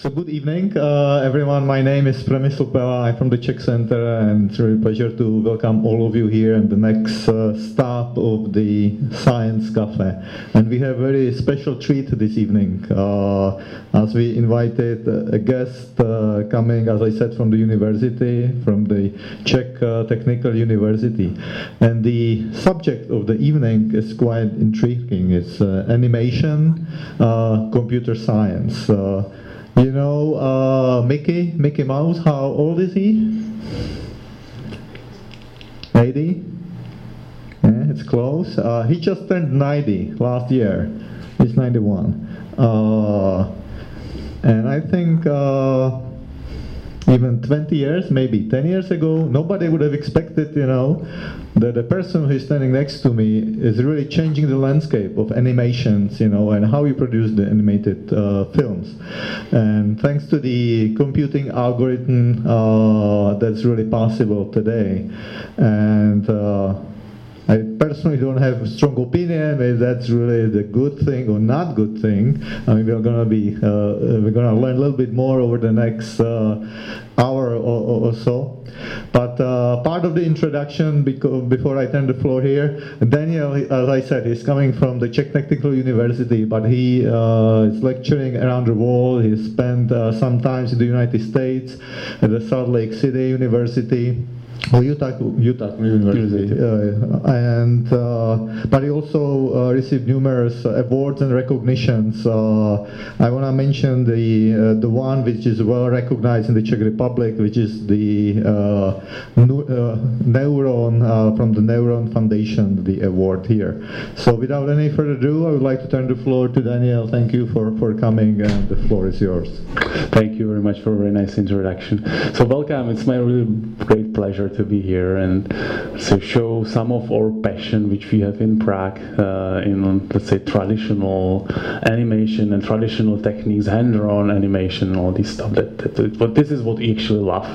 So good evening, uh, everyone. My name is Přemysl Pela. I'm from the Czech Center, and it's a pleasure to welcome all of you here in the next uh, stop of the Science Cafe. And we have a very special treat this evening, uh, as we invited a guest uh, coming, as I said, from the university, from the Czech uh, Technical University. And the subject of the evening is quite intriguing. It's uh, animation, computer science. You know uh, Mickey, Mickey Mouse, how old is he? 80? Yeah, it's close. Uh, he just turned 90 last year. He's 91. Uh, and I think uh, even 20 years, maybe 10 years ago, nobody would have expected, you know, that the person who's standing next to me is really changing the landscape of animations, you know, and how you produce the animated uh, films. And thanks to the computing algorithm, uh, that's really possible today. And uh, I personally don't have a strong opinion if that's really the good thing or not good thing. I mean, we're gonna be uh, we're gonna learn a little bit more over the next uh, hour or, or, so. But uh, part of the introduction, before I turn the floor here, Daniel, as I said, he's coming from the Czech Technical University, but he uh, is lecturing around the world. He spent uh, some time in the United States at the Salt Lake City University. Oh, Utah, Utah University, uh, and uh, but he also uh, received numerous awards and recognitions. Uh, I want to mention the uh, the one which is well recognized in the Czech Republic, which is the uh, Neuron from the Neuron Foundation, the award here. So, without any further ado, I would like to turn the floor to Daniel. Thank you for for coming, and the floor is yours. Thank you very much for a very nice introduction. So, welcome. It's my really great pleasure to be here and to show some of our passion which we have in Prague uh, in let's say traditional animation and traditional techniques, hand-drawn animation and all this stuff. That, that, but this is what we actually love.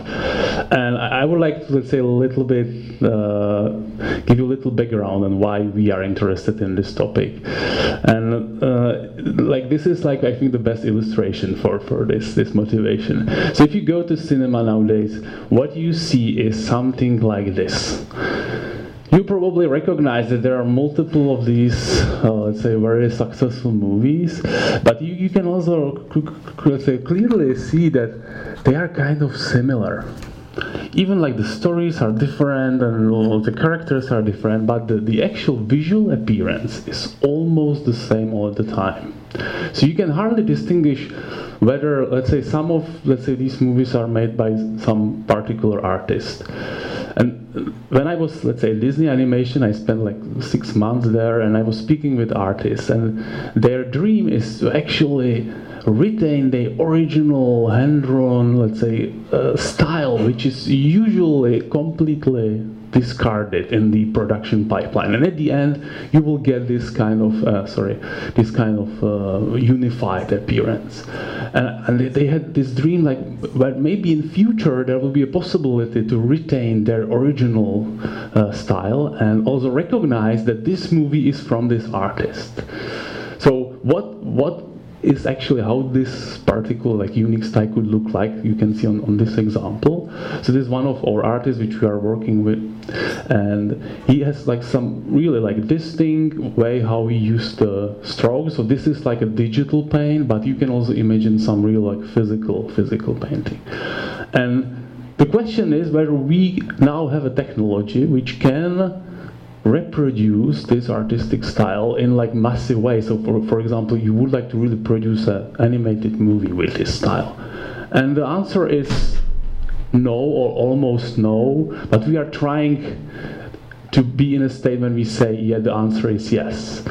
And I would like to let's say a little bit uh, give you a little background on why we are interested in this topic. And uh, like this is like I think the best illustration for for this this motivation. So if you go to cinema nowadays, what you see is something like this. You probably recognize that there are multiple of these, uh, let's say, very successful movies, but you, you can also let's say, clearly see that they are kind of similar even like the stories are different and all the characters are different, but the, the actual visual appearance is almost the same all the time. So you can hardly distinguish whether, let's say, some of, let's say, these movies are made by some particular artist. And when I was, let's say, Disney Animation, I spent like six months there, and I was speaking with artists, and their dream is to actually retain the original hand-drawn, let's say, uh, style, which is usually completely discarded in the production pipeline. And at the end, you will get this kind of, uh, sorry, this kind of uh, unified appearance. And, and, they had this dream, like, but maybe in future there will be a possibility to retain their original uh, style and also recognize that this movie is from this artist. So what what is actually how this particular like unique style could look like. You can see on, on this example. So this is one of our artists which we are working with, and he has like some really like distinct way how he used the strokes. So this is like a digital paint, but you can also imagine some real like physical physical painting, and the question is whether we now have a technology which can reproduce this artistic style in like massive ways. So for, for example, you would like to really produce an animated movie with this style. And the answer is no or almost no, but we are trying to be in a state when we say yeah, the answer is yes.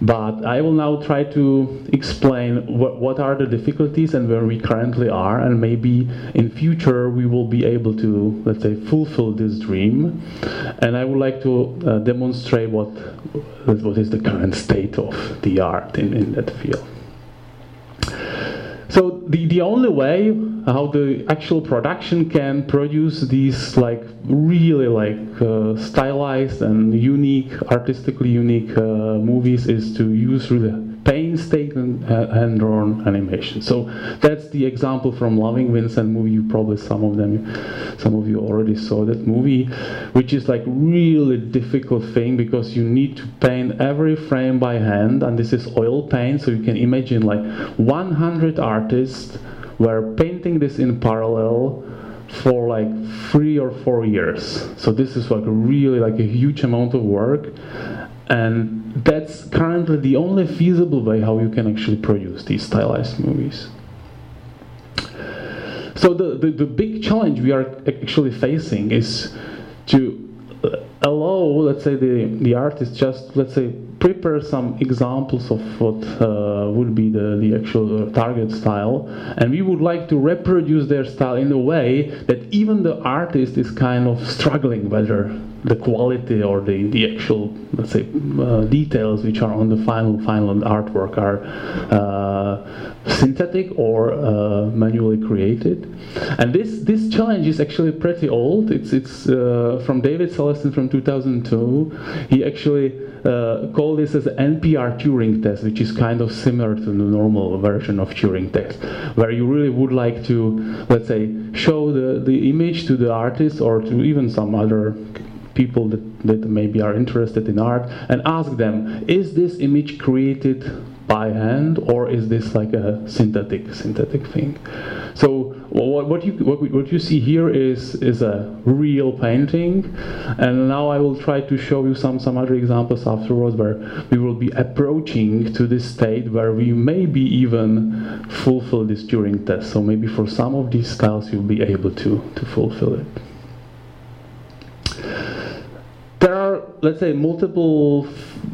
But I will now try to explain what, what are the difficulties and where we currently are, and maybe in future we will be able to, let's say, fulfill this dream. And I would like to uh, demonstrate what, what is the current state of the art in, in that field. So the, the only way how the actual production can produce these like really like uh, stylized and unique, artistically unique uh, movies is to use really painstaking uh, hand-drawn animation. So that's the example from Loving Vincent movie. You probably some of them, some of you already saw that movie, which is like really difficult thing because you need to paint every frame by hand, and this is oil paint. So you can imagine like 100 artists were painting this in parallel for like three or four years. So this is like really like a huge amount of work and that's currently the only feasible way how you can actually produce these stylized movies. So the, the, the big challenge we are actually facing is to allow, let's say, the, the artist just, let's say, prepare some examples of what uh, would be the, the actual target style, and we would like to reproduce their style in a way that even the artist is kind of struggling whether the quality or the, the actual, let's say, uh, details which are on the final final artwork are uh, synthetic or uh, manually created. And this this challenge is actually pretty old. It's it's uh, from David Salesin from 2002. He actually uh, called this as NPR Turing test, which is kind of similar to the normal version of Turing test, where you really would like to, let's say, show the, the image to the artist or to even some other people that, that maybe are interested in art and ask them, is this image created by hand or is this like a synthetic synthetic thing? So what, what you what, what you see here is is a real painting, and now I will try to show you some some other examples afterwards where we will be approaching to this state where we maybe even fulfill this Turing test. So maybe for some of these styles you'll be able to to fulfill it. There are, let's say, multiple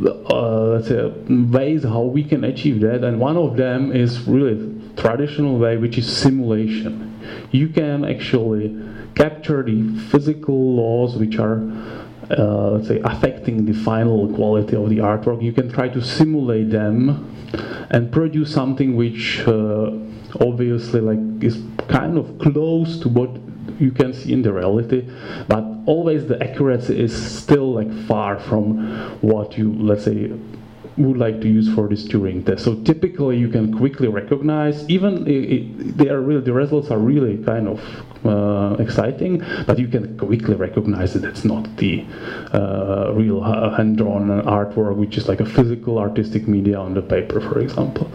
uh, let's say, ways how we can achieve that, and one of them is really traditional way, which is simulation. You can actually capture the physical laws which are uh, let's say affecting the final quality of the artwork you can try to simulate them and produce something which uh, obviously like is kind of close to what you can see in the reality but always the accuracy is still like far from what you let's say would like to use for this Turing test. So typically you can quickly recognize, even they are really, the results are really kind of uh, exciting, but you can quickly recognize that it's not the uh, real hand-drawn artwork, which is like a physical artistic media on the paper, for example.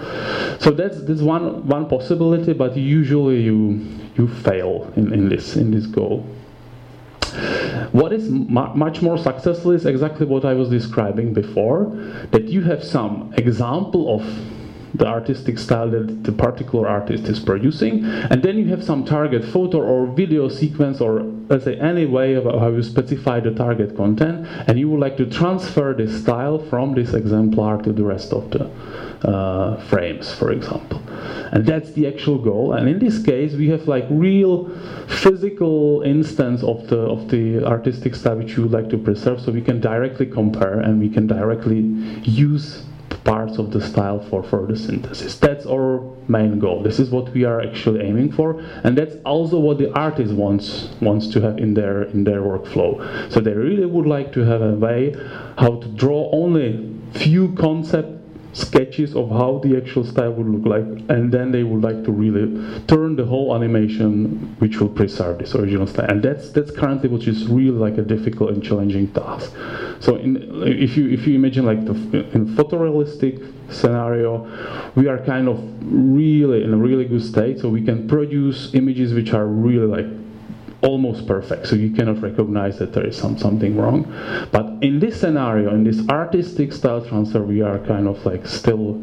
So that's that's one one possibility, but usually you you fail in, in this in this goal. What is mu much more successful is exactly what I was describing before, that you have some example of the artistic style that the particular artist is producing, and then you have some target photo or video sequence or let's say any way of how you specify the target content, and you would like to transfer this style from this exemplar to the rest of the uh, frames, for example. And that's the actual goal. And in this case, we have like real physical instance of the of the artistic style which you would like to preserve, so we can directly compare and we can directly use parts of the style for further synthesis. That's our main goal. This is what we are actually aiming for, and that's also what the artist wants wants to have in their in their workflow. So they really would like to have a way how to draw only few concept sketches of how the actual style would look like, and then they would like to really turn the whole animation, which will preserve this original style. And that's that's currently which is really like a difficult and challenging task. So in, if you if you imagine like the in photorealistic scenario, we are kind of really in a really good state, so we can produce images which are really like almost perfect, so you cannot recognize that there is some, something wrong. But in this scenario, in this artistic style transfer, we are kind of like still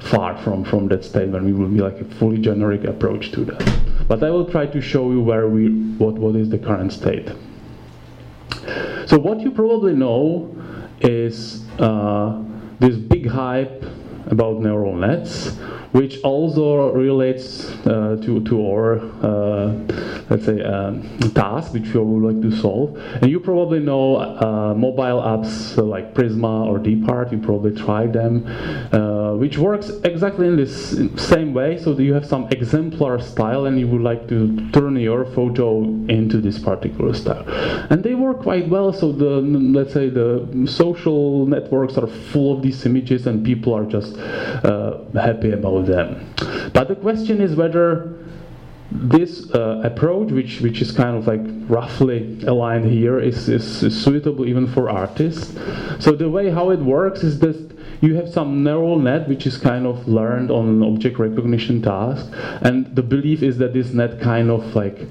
far from, from that state when we will be like a fully generic approach to that. But I will try to show you where we, what, what is the current state. So what you probably know is uh, this big hype about neural nets, which also relates uh, to, to our, uh, let's say, um, task which you would like to solve. And you probably know uh, mobile apps like Prisma or DeepArt, you probably tried them. Uh, which works exactly in this same way. So you have some exemplar style, and you would like to turn your photo into this particular style, and they work quite well. So the let's say the social networks are full of these images, and people are just uh, happy about them. But the question is whether this uh, approach, which which is kind of like roughly aligned here, is, is, is, suitable even for artists. So the way how it works is that you have some neural net which is kind of learned on an object recognition task, and the belief is that this net kind of like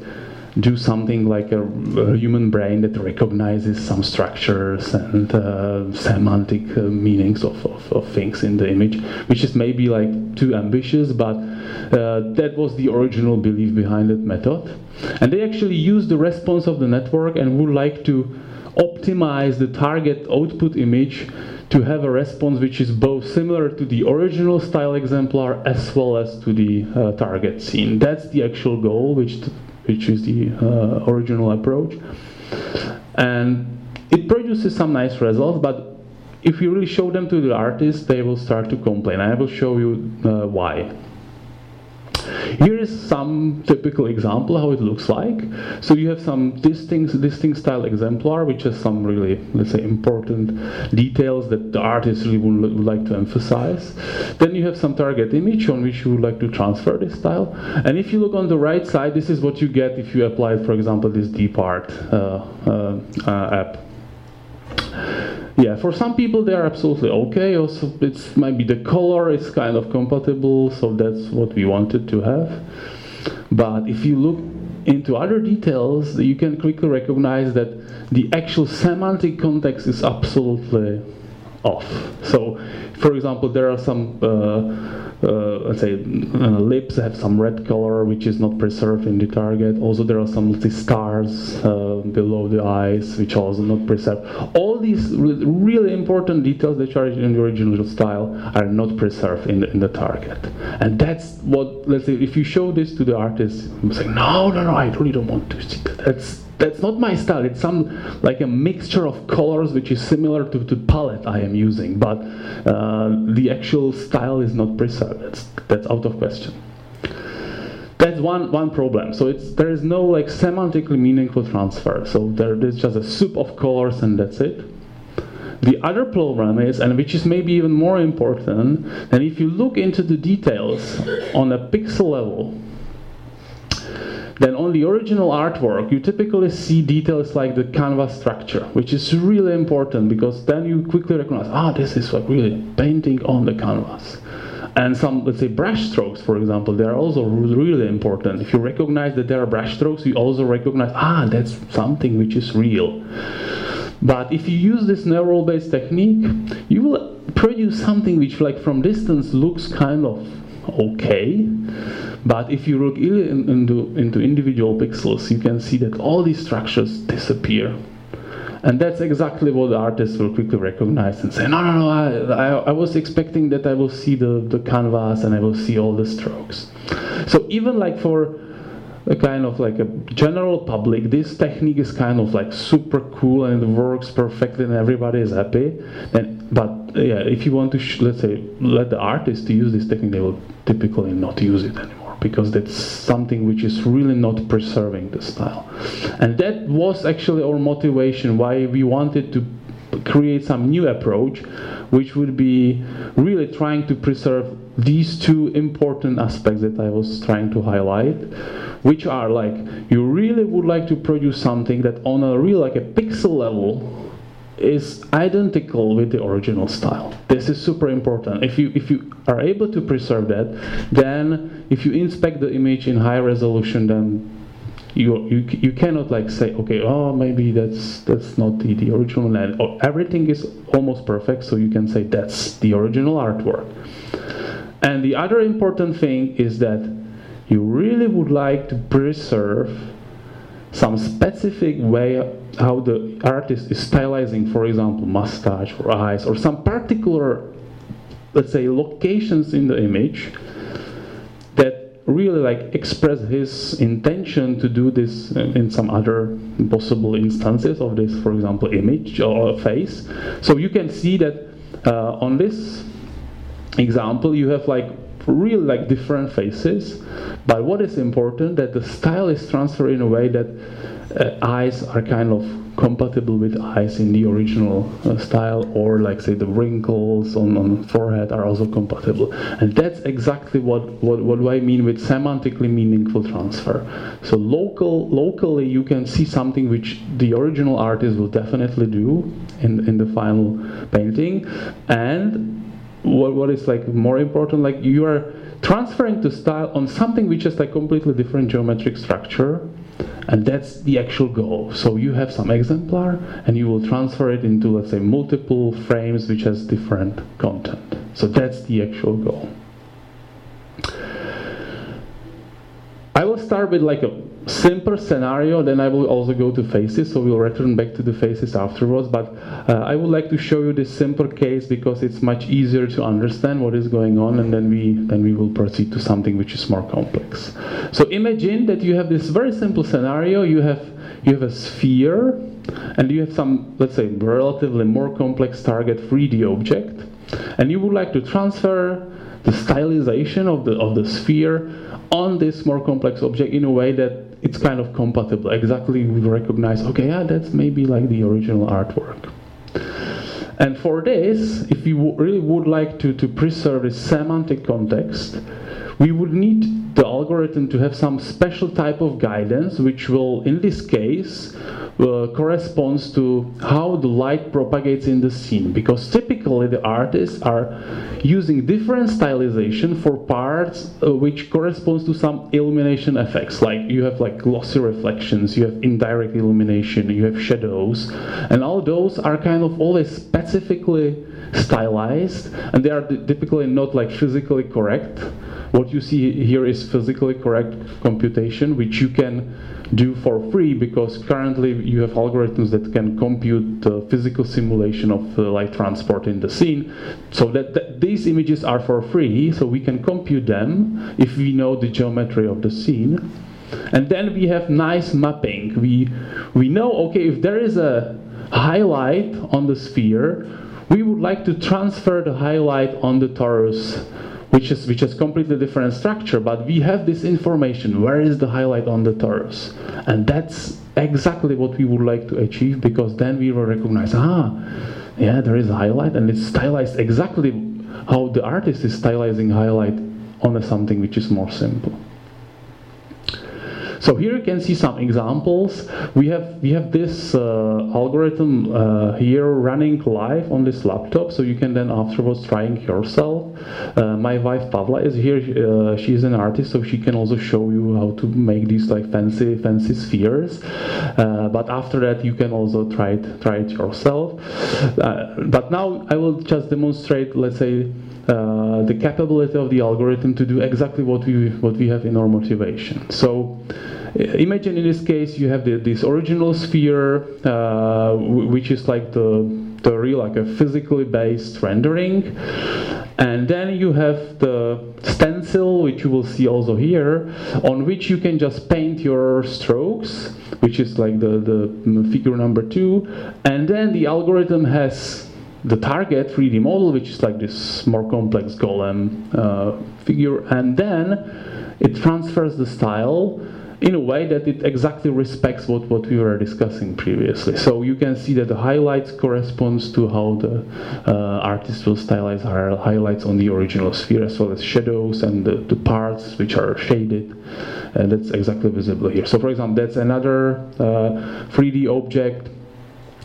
do something like a, a, human brain that recognizes some structures and uh, semantic uh, meanings of, of, of, things in the image, which is maybe like too ambitious, but uh, that was the original belief behind that method. And they actually use the response of the network and would like to optimize the target output image to have a response which is both similar to the original style exemplar as well as to the uh, target scene. That's the actual goal, which which is the uh, original approach. And it produces some nice results, but if you really show them to the artists, they will start to complain. I will show you uh, why. Here is some typical example how it looks like. So you have some distinct, distinct style exemplar, which has some really, let's say, important details that the artist really would, would like to emphasize. Then you have some target image on which you would like to transfer this style. And if you look on the right side, this is what you get if you apply, for example, this DeepArt uh, uh, uh, app yeah, for some people they are absolutely okay. Also, it's maybe the color is kind of compatible, so that's what we wanted to have. But if you look into other details, you can quickly recognize that the actual semantic context is absolutely off. So, for example, there are some uh, uh, let's say uh, lips have some red color which is not preserved in the target. Also there are some let's say, stars uh, below the eyes which are also not preserved. All these really important details that are in the original style are not preserved in the, in the target. And that's what, let's say, if you show this to the artist, you say, no, no, no, I really don't want to see that. That's that's not my style. It's some like a mixture of colors which is similar to the palette I am using, but uh, the actual style is not preserved. That's, that's out of question. That's one, one problem. So it's, there is no like semantically meaningful transfer. So there is just a soup of colors and that's it. The other problem is, and which is maybe even more important, and if you look into the details on a pixel level, then on the original artwork, you typically see details like the canvas structure, which is really important because then you quickly recognize, ah, this is like really painting on the canvas. And some, let's say, brush strokes, for example, they are also really important. If you recognize that there are brush strokes, you also recognize, ah, that's something which is real. But if you use this neural-based technique, you will produce something which, like, from distance looks kind of okay, but if you look into, into individual pixels, you can see that all these structures disappear. And that's exactly what the artists will quickly recognize and say, no, no, no, I, I, I, was expecting that I will see the, the canvas and I will see all the strokes. So even like for a kind of like a general public, this technique is kind of like super cool and it works perfectly and everybody is happy. And, but yeah, if you want to, let's say, let the artist use this technique, they will typically not use it anymore because that's something which is really not preserving the style. And that was actually our motivation why we wanted to create some new approach which would be really trying to preserve these two important aspects that I was trying to highlight which are like you really would like to produce something that on a real like a pixel level is identical with the original style. This is super important. If you if you are able to preserve that, then if you inspect the image in high resolution, then you you, you cannot like say okay oh maybe that's that's not the, the original and oh, everything is almost perfect so you can say that's the original artwork and the other important thing is that you really would like to preserve some specific way how the artist is stylizing, for example, mustache or eyes, or some particular, let's say, locations in the image that really like express his intention to do this in some other possible instances of this, for example, image or face. So you can see that uh, on this example, you have like really like different faces, but what is important that the style is transferred in a way that uh, eyes are kind of compatible with eyes in the original uh, style or like say the wrinkles on, on forehead are also compatible. And that's exactly what, what, what do I mean with semantically meaningful transfer. So local locally you can see something which the original artist will definitely do in, in the final painting and what, what is like more important like you are transferring to style on something which is like completely different geometric structure and that's the actual goal. So you have some exemplar and you will transfer it into, let's say, multiple frames which has different content. So that's the actual goal. I will start with like a simple scenario, then I will also go to faces, so we'll return back to the faces afterwards, but uh, I would like to show you this simple case because it's much easier to understand what is going on and then we, then we will proceed to something which is more complex. So imagine that you have this very simple scenario, you have, you have a sphere and you have some, let's say, relatively more complex target 3D object and you would like to transfer the stylization of the, of the sphere on this more complex object in a way that it's kind of compatible. Exactly, we recognize, okay, yeah, that's maybe like the original artwork. And for this, if you really would like to, to preserve the semantic context, we would need the algorithm to have some special type of guidance, which will, in this case, uh, corresponds to how the light propagates in the scene. Because typically the artists are using different stylization for parts uh, which corresponds to some illumination effects. Like you have like glossy reflections you have indirect illumination you have shadows. And all those are kind of always specifically stylized and they are typically not like physically correct what you see here is physically correct computation which you can do for free because currently you have algorithms that can compute the physical simulation of the light transport in the scene. So that th these images are for free so we can compute them if we know the geometry of the scene. And then we have nice mapping. We we know okay if there is a highlight on the sphere we would like to transfer the highlight on the torus which is which is completely different structure but we have this information where is the highlight on the torus and that's exactly what we would like to achieve because then we will recognize ah yeah there is a highlight and it's stylized exactly how the artist is stylizing highlight on something which is more simple so here you can see some examples. We have we have this uh, algorithm uh, here running live on this laptop, so you can then afterwards try it yourself. Uh, my wife Pavla is here. Uh, is an artist, so she can also show you how to make these like fancy fancy spheres. But after that, you can also try it try it yourself. But now I will just demonstrate, let's say. Uh, the capability of the algorithm to do exactly what we what we have in our motivation. So uh, imagine in this case you have the, this original sphere, uh, which is like the the real like a physically based rendering, and then you have the stencil, which you will see also here, on which you can just paint your strokes, which is like the the figure number two, and then the algorithm has the target 3D model, which is like this more complex golem uh, figure, and then it transfers the style in a way that it exactly respects what, what we were discussing previously. So you can see that the highlights corresponds to how the uh, artist will stylize our highlights on the original sphere as well as shadows and the, the parts which are shaded and that's exactly visible here. So for example, that's another uh, 3D object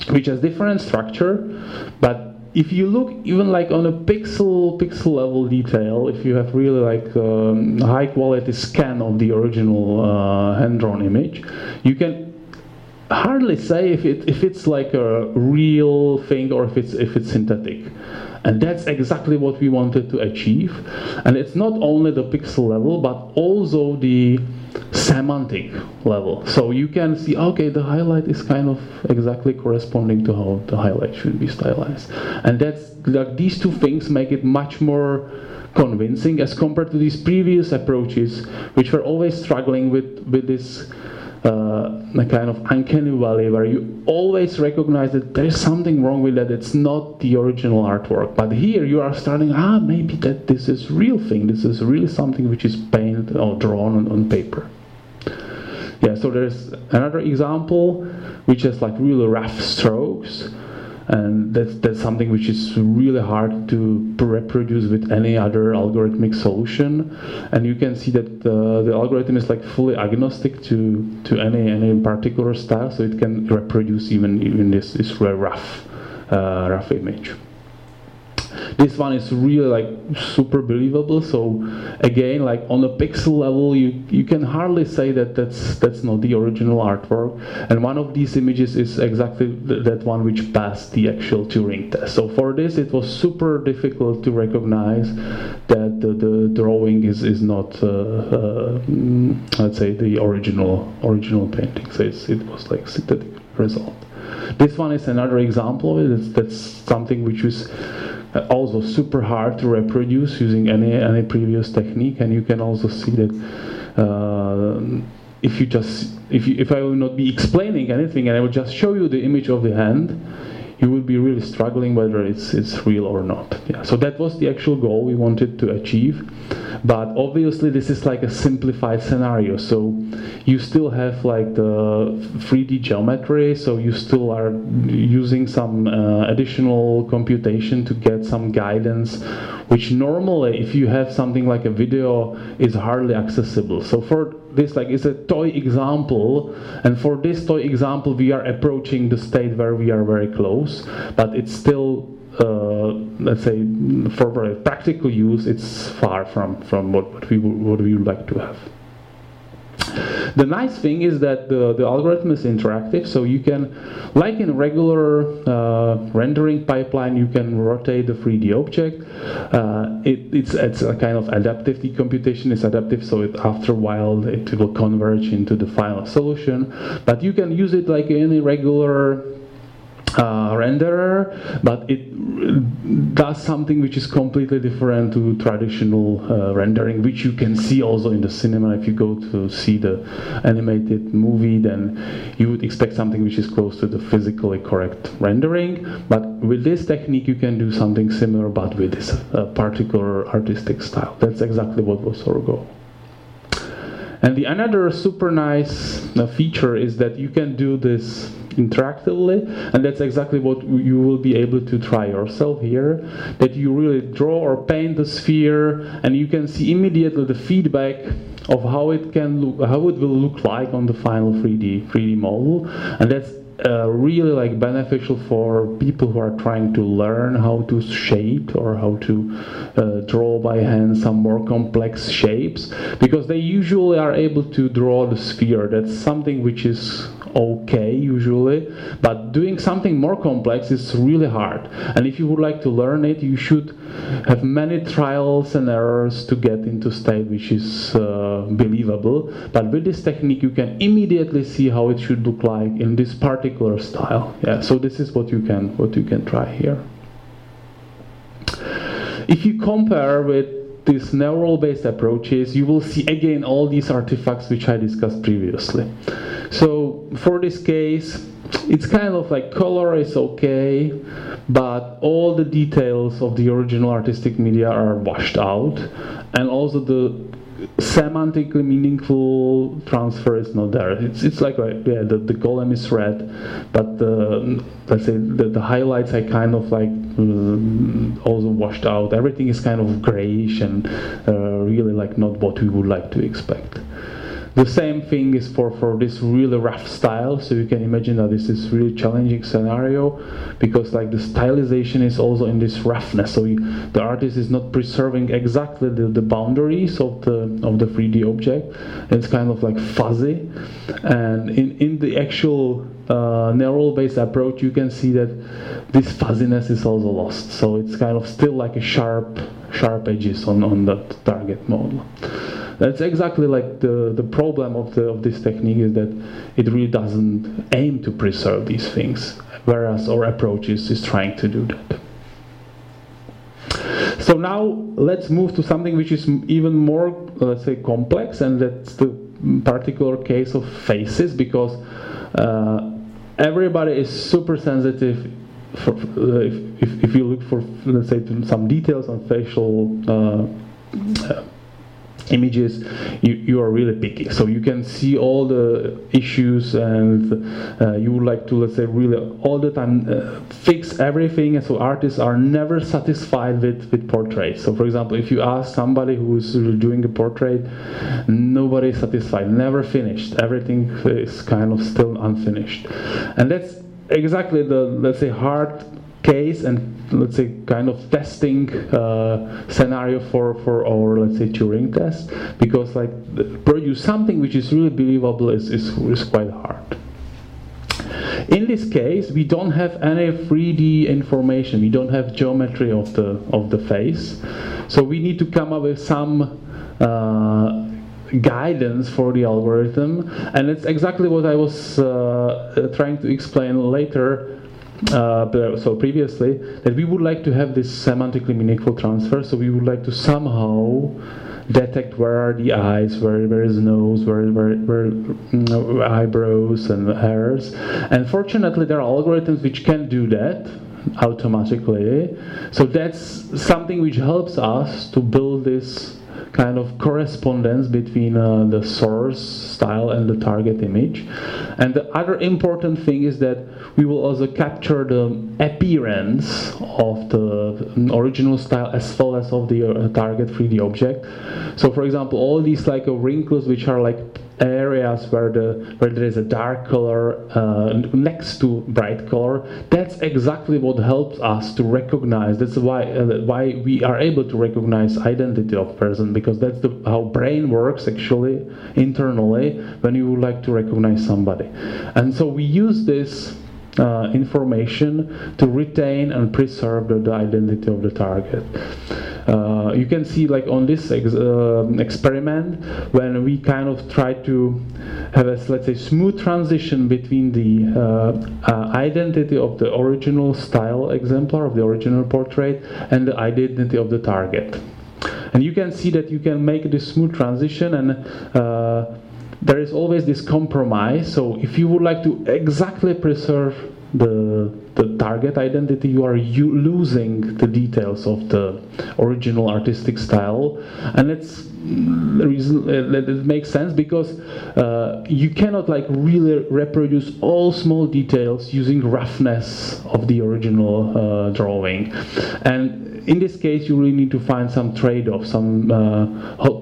which has different structure, but if you look even like on a pixel pixel level detail, if you have really like um, high quality scan of the original uh, hand drawn image, you can hardly say if it if it's like a real thing or if it's if it's synthetic. And that's exactly what we wanted to achieve. And it's not only the pixel level, but also the semantic level. So you can see, okay, the highlight is kind of exactly corresponding to how the highlight should be stylized. And that's like these two things make it much more convincing as compared to these previous approaches, which were always struggling with, with this uh, a kind of uncanny valley where you always recognize that there is something wrong with that. It's not the original artwork. But here you are starting, ah, maybe that this is real thing. This is really something which is painted or drawn on, on paper. Yeah, so there's another example which has like really rough strokes. And that's, that's something which is really hard to reproduce with any other algorithmic solution. And you can see that the, the algorithm is like fully agnostic to, to any, any particular style so it can reproduce even, even this, this really rough, uh, rough image this one is really like super believable. So again like on a pixel level you you can hardly say that that's that's not the original artwork. And one of these images is exactly th that one which passed the actual Turing test. So for this it was super difficult to recognize that the, the drawing is is not uh, uh, let's say the original original painting. So it was like synthetic result. This one is another example of it. It's, that's something which uh, also super hard to reproduce using any any previous technique and you can also see that uh, if you just if you, if I will not be explaining anything and I will just show you the image of the hand you will be really struggling whether it's it's real or not. Yeah. So that was the actual goal we wanted to achieve. But obviously this is like a simplified scenario. So you still have like the 3d geometry. So you still are using some uh, additional computation to get some guidance which normally if you have something like a video is hardly accessible. So for this like is a toy example. And for this toy example we are approaching the state where we are very close but it's still uh, let's say for practical use it's far from from what, what we what we would like to have the nice thing is that the, the algorithm is interactive, so you can, like in regular uh, rendering pipeline, you can rotate the 3D object. Uh, it, it's, it's a kind of adaptive, the computation is adaptive, so it, after a while it will converge into the final solution. But you can use it like any regular uh, renderer, but it does something which is completely different to traditional uh, rendering, which you can see also in the cinema. If you go to see the animated movie, then you would expect something which is close to the physically correct rendering. But with this technique, you can do something similar, but with this uh, particular artistic style. That's exactly what was our goal. And the another super nice uh, feature is that you can do this interactively and that's exactly what you will be able to try yourself here that you really draw or paint the sphere and you can see immediately the feedback of how it can look how it will look like on the final 3D 3D model. And that's uh, really like beneficial for people who are trying to learn how to shape or how to uh, draw by hand some more complex shapes because they usually are able to draw the sphere. That's something which is okay usually but doing something more complex is really hard. And if you would like to learn it you should have many trials and errors to get into state which is uh, believable. But with this technique you can immediately see how it should look like in this particular style. Yeah so this is what you can what you can try here. If you compare with these neural based approaches you will see again all these artifacts which I discussed previously. So for this case, it's kind of like color is okay, but all the details of the original artistic media are washed out, and also the semantically meaningful transfer is not there. It's it's like, yeah, the, the golem is red, but the let's say the, the highlights are kind of like uh, also washed out. Everything is kind of grayish and uh, really like not what we would like to expect. The same thing is for, for this really rough style, so you can imagine that this is really challenging scenario because like the stylization is also in this roughness, so you, the artist is not preserving exactly the, the boundaries of the of the 3D object. It's kind of like fuzzy, and in, in the actual uh, neural based approach, you can see that this fuzziness is also lost. So it's kind of still like a sharp sharp edges on, on that target model. That's exactly like the, the problem of, the, of this technique is that it really doesn't aim to preserve these things, whereas our approach is, is trying to do that. So now let's move to something which is even more, let's say, complex, and that's the particular case of faces because uh, everybody is super sensitive for, uh, if, if, if, you look for let's say some details on facial uh, images you, you are really picky. So you can see all the issues and uh, you would like to let's say really all the time uh, fix everything. And so artists are never satisfied with with portraits. So for example if you ask somebody who's doing a portrait nobody is satisfied never finished. Everything is kind of still unfinished. And that's exactly the let's say hard case and let's say kind of testing uh, scenario for for our let's say Turing test because like produce something which is really believable is, is, is quite hard. In this case, we don't have any 3D information. We don't have geometry of the of the face, so we need to come up with some uh, guidance for the algorithm, and it's exactly what I was uh, trying to explain later uh, so previously, that we would like to have this semantically meaningful transfer. So we would like to somehow detect where are the eyes, where where is nose, where where, where mm, eyebrows and hairs. And fortunately, there are algorithms which can do that automatically. So that's something which helps us to build this kind of correspondence between uh, the source style and the target image. And the other important thing is that we will also capture the appearance of the original style as well as of the uh, target 3D object. So for example, all these like uh, wrinkles which are like areas where the where there is a dark color uh, next to bright color that's exactly what helps us to recognize. That's why uh, why we are able to recognize identity of person because that's the, how brain works actually internally when you would like to recognize somebody. And so we use this uh, information to retain and preserve the, the identity of the target. Uh, you can see like on this ex uh, experiment when we kind of try to have a let's say smooth transition between the uh, uh, identity of the original style exemplar of the original portrait and the identity of the target and you can see that you can make this smooth transition and uh, there is always this compromise. So if you would like to exactly preserve the the target identity, you are losing the details of the original artistic style, and it's reason it makes sense because uh, you cannot like really reproduce all small details using roughness of the original uh, drawing, and in this case, you really need to find some trade-off, some uh,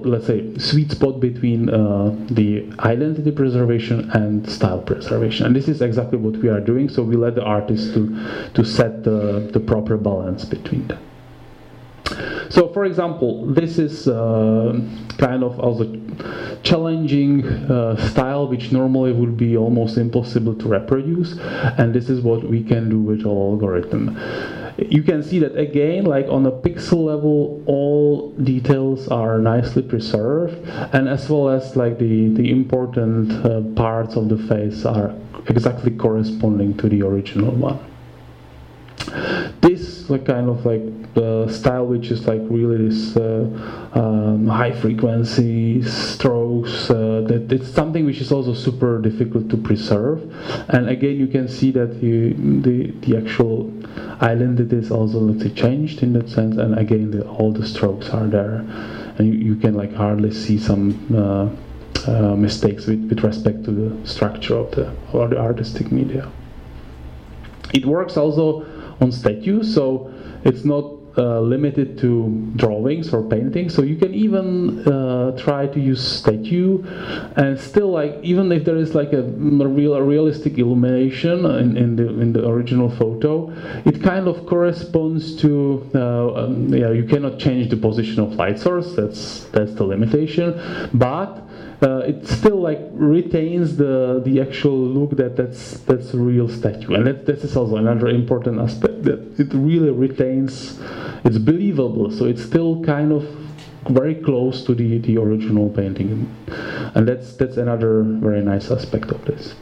let's say sweet spot between uh, the identity preservation and style preservation. And this is exactly what we are doing. So we let the artist to to set the, the proper balance between them. So, for example, this is uh, kind of also challenging uh, style which normally would be almost impossible to reproduce, and this is what we can do with our algorithm you can see that again like on a pixel level all details are nicely preserved and as well as like the the important uh, parts of the face are exactly corresponding to the original one. This like kind of like the style which is like really this uh, um, high frequency strokes uh, that it's something which is also super difficult to preserve. And again you can see that you, the the actual identity is also let's say changed in that sense. And again the, all the strokes are there. And you, you can like hardly see some uh, uh mistakes with, with respect to the structure of the, or the artistic media. It works also on statues, so it's not uh, limited to drawings or paintings. So you can even uh, try to use statue and still like even if there is like a, real a realistic illumination in, in, the in the original photo it kind of corresponds to uh, um, yeah you cannot change the position of light source. That's that's the limitation. But uh, it still like retains the the actual look that that's that's a real statue. And that, this is also another important aspect that it really retains it's believable so it's still kind of very close to the the original painting. And that's that's another very nice aspect of this.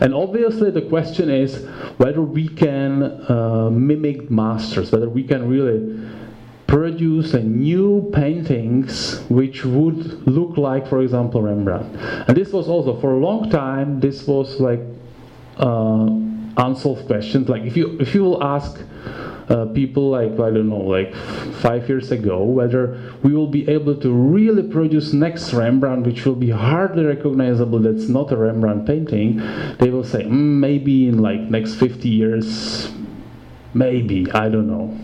And obviously the question is whether we can uh, mimic masters whether we can really produce a new paintings which would look like, for example, Rembrandt. And this was also for a long time. This was like uh, unsolved questions. Like if you if you will ask uh, people like I don't know, like five years ago, whether we will be able to really produce next Rembrandt, which will be hardly recognizable. That's not a Rembrandt painting. They will say mm, maybe in like next 50 years, maybe I don't know.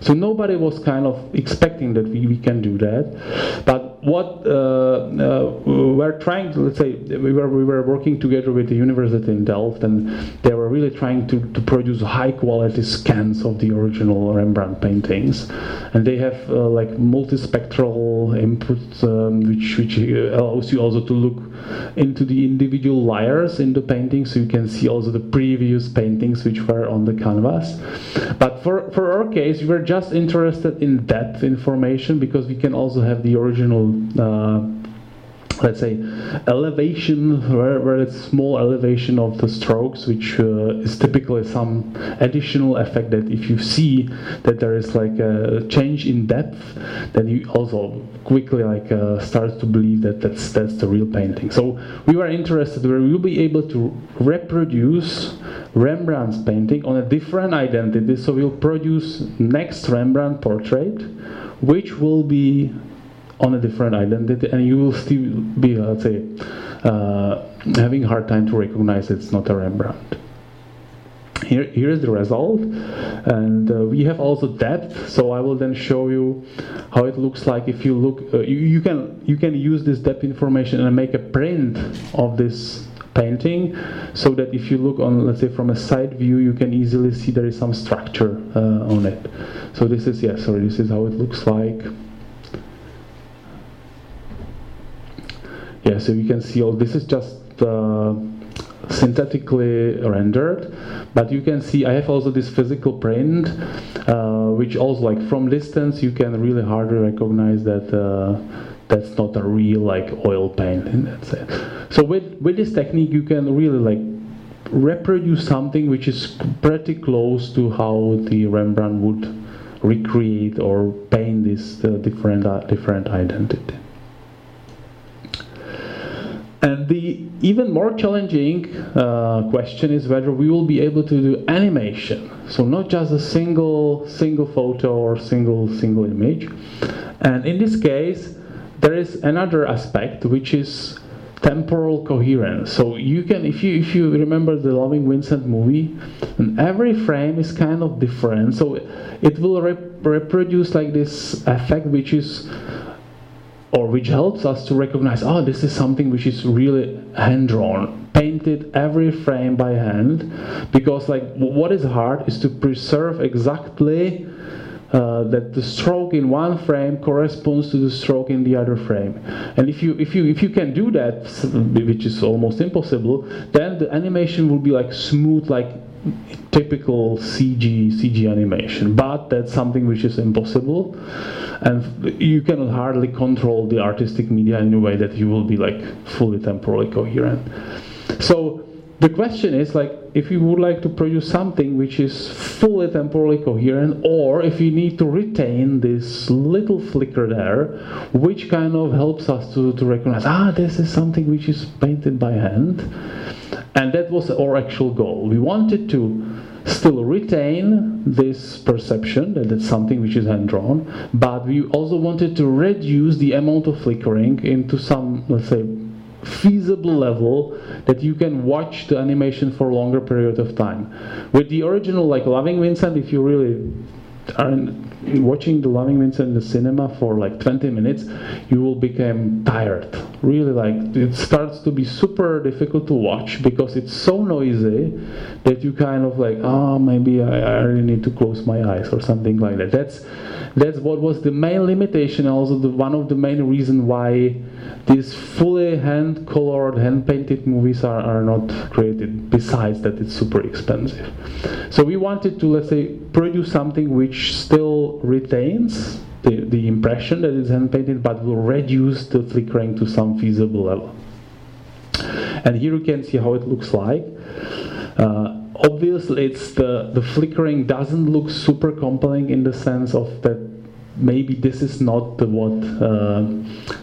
So nobody was kind of expecting that we, we can do that. But what uh, uh, we're trying to, let's say, we were, we were working together with the university in Delft and they were really trying to, to produce high quality scans of the original Rembrandt paintings. And they have uh, like multispectral input, um, which, which allows you also to look into the individual layers in the painting so you can see also the previous paintings which were on the canvas. But for, for our case, we were just interested in that information because we can also have the original uh, let's say elevation it's small elevation of the strokes which uh, is typically some additional effect that if you see that there is like a change in depth then you also quickly like uh, start to believe that that's that's the real painting. So we were interested where we will be able to reproduce Rembrandt's painting on a different identity. So we'll produce next Rembrandt portrait which will be on a different identity and you will still be let's say uh, having a hard time to recognize it's not a Rembrandt. Here, here is the result and uh, we have also depth so I will then show you how it looks like if you look uh, you, you can you can use this depth information and make a print of this painting so that if you look on let's say from a side view you can easily see there is some structure uh, on it. So this is yeah sorry this is how it looks like yeah so you can see all this is just uh, synthetically rendered but you can see I have also this physical print uh, which also like from distance you can really hardly recognize that uh, that's not a real like oil paint that's it so with with this technique you can really like reproduce something which is pretty close to how the Rembrandt would recreate or paint this uh, different uh, different identity and the even more challenging uh, question is whether we will be able to do animation. So not just a single single photo or single single image. And in this case, there is another aspect which is temporal coherence. So you can, if you if you remember the Loving Vincent movie, and every frame is kind of different. So it will rep reproduce like this effect, which is or which helps us to recognize, oh, this is something which is really hand drawn, painted every frame by hand, because like what is hard is to preserve exactly uh, that the stroke in one frame corresponds to the stroke in the other frame. And if you if you if you can do that, which is almost impossible, then the animation will be like smooth, like typical CG CG animation. But that's something which is impossible and you cannot hardly control the artistic media in a way that you will be like fully temporally coherent. So the question is like if you would like to produce something which is fully temporally coherent or if you need to retain this little flicker there which kind of helps us to, to recognize ah this is something which is painted by hand and that was our actual goal we wanted to still retain this perception that it's something which is hand drawn, but we also wanted to reduce the amount of flickering into some, let's say, feasible level that you can watch the animation for a longer period of time. With the original, like Loving Vincent, if you really are watching the Loving Vincent in the cinema for like 20 minutes, you will become tired. Really, like it starts to be super difficult to watch because it's so noisy that you kind of like, oh, maybe I, I really need to close my eyes or something like that. That's that's what was the main limitation, also the one of the main reason why these fully hand colored, hand painted movies are, are not created, besides that it's super expensive. So we wanted to, let's say, produce something which still retains the, the impression that it's hand painted, but will reduce the flickering to some feasible level. And here you can see how it looks like. Uh, obviously, it's the, the flickering doesn't look super compelling in the sense of that maybe this is not the, what uh,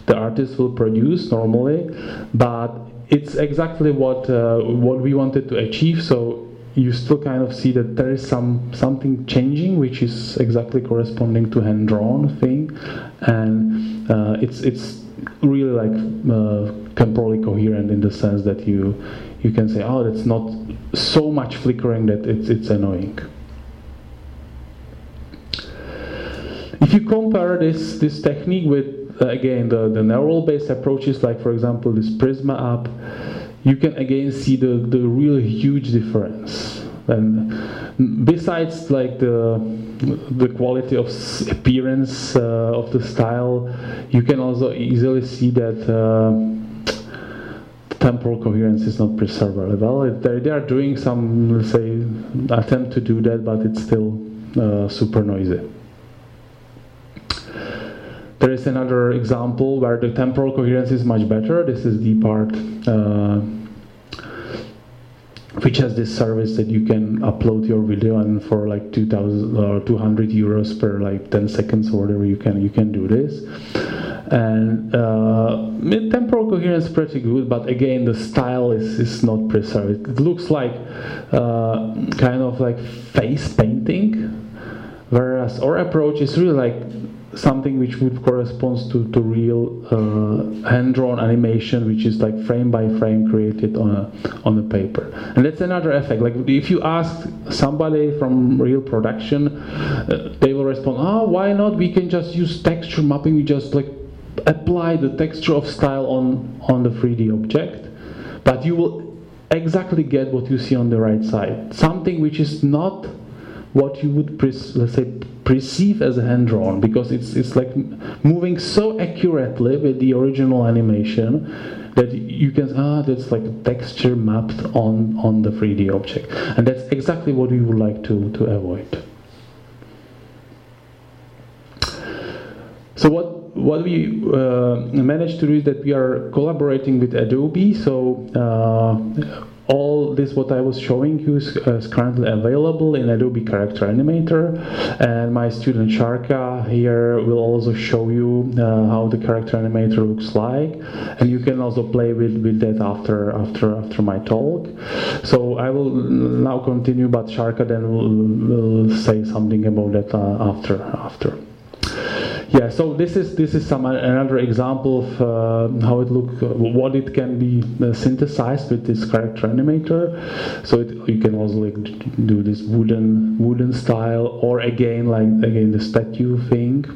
the artist will produce normally, but it's exactly what uh, what we wanted to achieve. So you still kind of see that there is some something changing, which is exactly corresponding to hand drawn thing, and uh, it's it's really like uh, temporally coherent in the sense that you you can say, oh, that's not so much flickering that it's it's annoying. If you compare this this technique with uh, again the, the neural based approaches like for example this Prisma app you can again see the, the real huge difference. And besides like the the quality of appearance uh, of the style, you can also easily see that uh, temporal coherence is not preserved well. They, they are doing some, let's say, attempt to do that, but it's still uh, super noisy. There is another example where the temporal coherence is much better. This is the part uh, which has this service that you can upload your video and for like 2000 or 200 euros per like 10 seconds or whatever you can you can do this and uh, temporal coherence is pretty good but again the style is, is not preserved it looks like uh, kind of like face painting whereas our approach is really like something which would correspond to, to real uh, hand-drawn animation which is like frame by frame created on a on the paper. And that's another effect. Like if you ask somebody from real production uh, they will respond oh why not? We can just use texture mapping. We just like apply the texture of style on on the 3d object. But you will exactly get what you see on the right side. Something which is not what you would let's say perceive as hand drawn because it's it's like moving so accurately with the original animation that you can ah that's like a texture mapped on on the 3D object. And that's exactly what we would like to to avoid. So what what we uh, managed to do is that we are collaborating with Adobe. So uh, all this what I was showing you is, is, currently available in Adobe Character Animator. And my student Sharka here will also show you uh, how the character animator looks like. And you can also play with, with that after after after my talk. So I will now continue but Sharka then will, will say something about that uh, after after yeah, so this is this is some another example of uh, how it look, uh, what it can be uh, synthesized with this character animator. So it, you can also like do this wooden wooden style, or again like again the statue thing.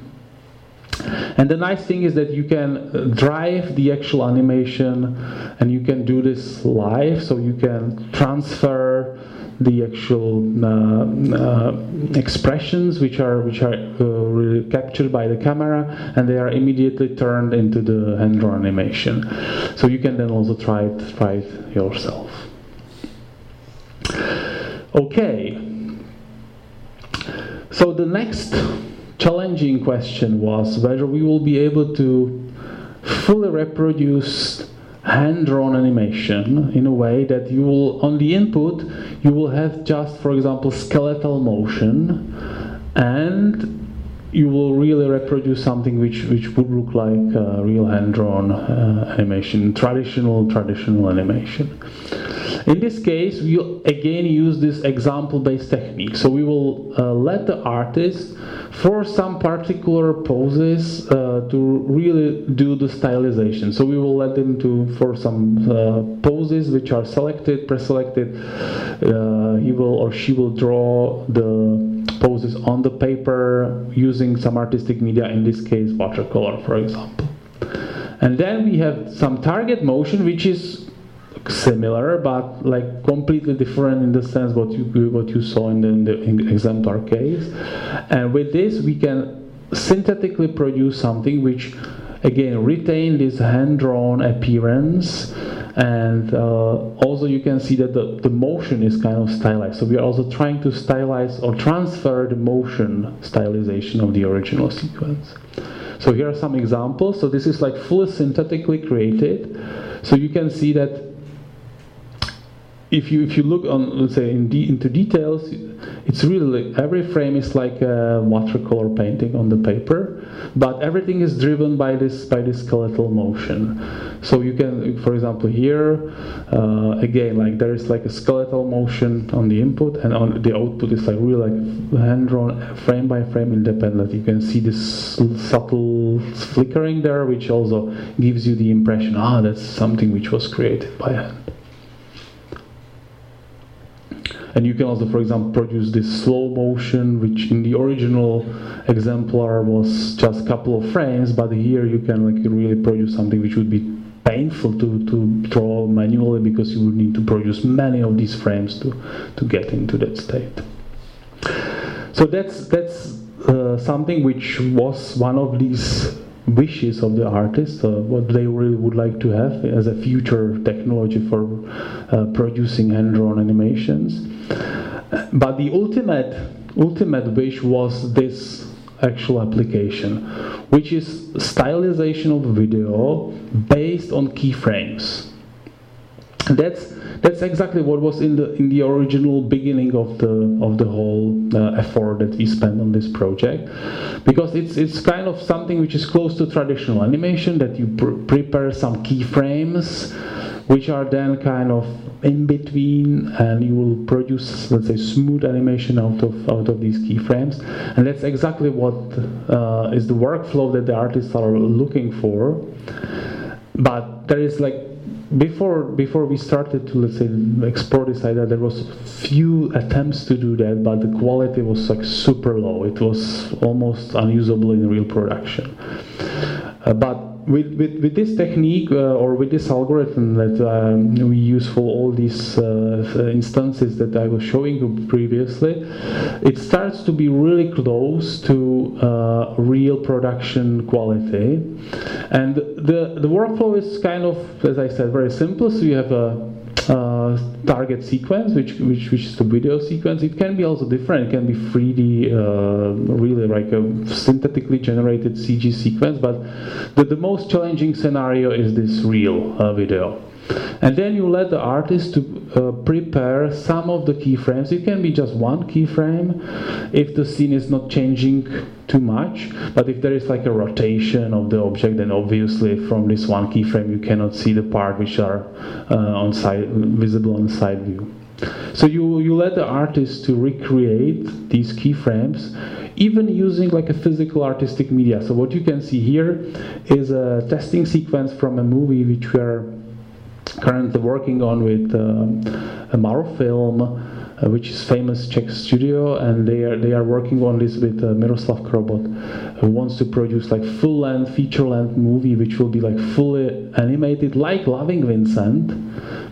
And the nice thing is that you can drive the actual animation, and you can do this live. So you can transfer the actual uh, uh, expressions which are which are uh, captured by the camera and they are immediately turned into the hand drawn animation. So you can then also try it try it yourself. Okay. So the next challenging question was whether we will be able to fully reproduce hand-drawn animation in a way that you will on the input you will have just for example skeletal motion and you will really reproduce something which which would look like uh, real hand-drawn uh, animation traditional traditional animation in this case we'll again use this example-based technique so we will uh, let the artist for some particular poses uh, to really do the stylization. So we will let them to for some uh, poses which are selected, pre-selected. Uh, he will or she will draw the poses on the paper using some artistic media. In this case, watercolor, for example. And then we have some target motion, which is similar but like completely different in the sense what you what you saw in the, in the exemplar case. And with this we can synthetically produce something which again retain this hand-drawn appearance. And uh, also you can see that the, the motion is kind of stylized. So we are also trying to stylize or transfer the motion stylization of the original sequence. So here are some examples. So this is like fully synthetically created. So you can see that if you if you look on let's say in de into details, it's really every frame is like a watercolor painting on the paper, but everything is driven by this by this skeletal motion. So you can, for example, here uh, again like there is like a skeletal motion on the input, and on the output is like really like hand drawn frame by frame independent. You can see this subtle flickering there, which also gives you the impression ah that's something which was created by hand. And you can also, for example, produce this slow motion, which in the original exemplar was just a couple of frames, but here you can like really produce something which would be painful to, to draw manually because you would need to produce many of these frames to, to get into that state. So that's that's uh, something which was one of these wishes of the artist, uh, what they really would like to have as a future technology for uh, producing hand-drawn animations. But the ultimate, ultimate wish was this actual application, which is stylization of video based on keyframes. That's that's exactly what was in the in the original beginning of the of the whole uh, effort that we spent on this project, because it's it's kind of something which is close to traditional animation that you pr prepare some keyframes, which are then kind of in between, and you will produce let's say smooth animation out of out of these keyframes, and that's exactly what uh, is the workflow that the artists are looking for. But there is like before before we started to let's say explore this idea there was few attempts to do that but the quality was like super low. It was almost unusable in real production. Uh, but with, with, with this technique uh, or with this algorithm that um, we use for all these uh, instances that I was showing you previously, it starts to be really close to uh, real production quality. And the, the workflow is kind of, as I said, very simple. So you have a uh, target sequence, which, which which is the video sequence. It can be also different. It can be 3D, uh, really like a synthetically generated CG sequence. But the, the most challenging scenario is this real uh, video. And then you let the artist to uh, prepare some of the keyframes. It can be just one keyframe if the scene is not changing too much. But if there is like a rotation of the object, then obviously from this one keyframe you cannot see the part which are uh, on side visible on the side view. So you, you let the artist to recreate these keyframes even using like a physical artistic media. So what you can see here is a testing sequence from a movie which we are currently working on with uh, a Marofilm, uh, which is famous Czech studio, and they are they are working on this with uh, Miroslav Krobot, who wants to produce like full length, feature length movie, which will be like fully animated, like Loving Vincent,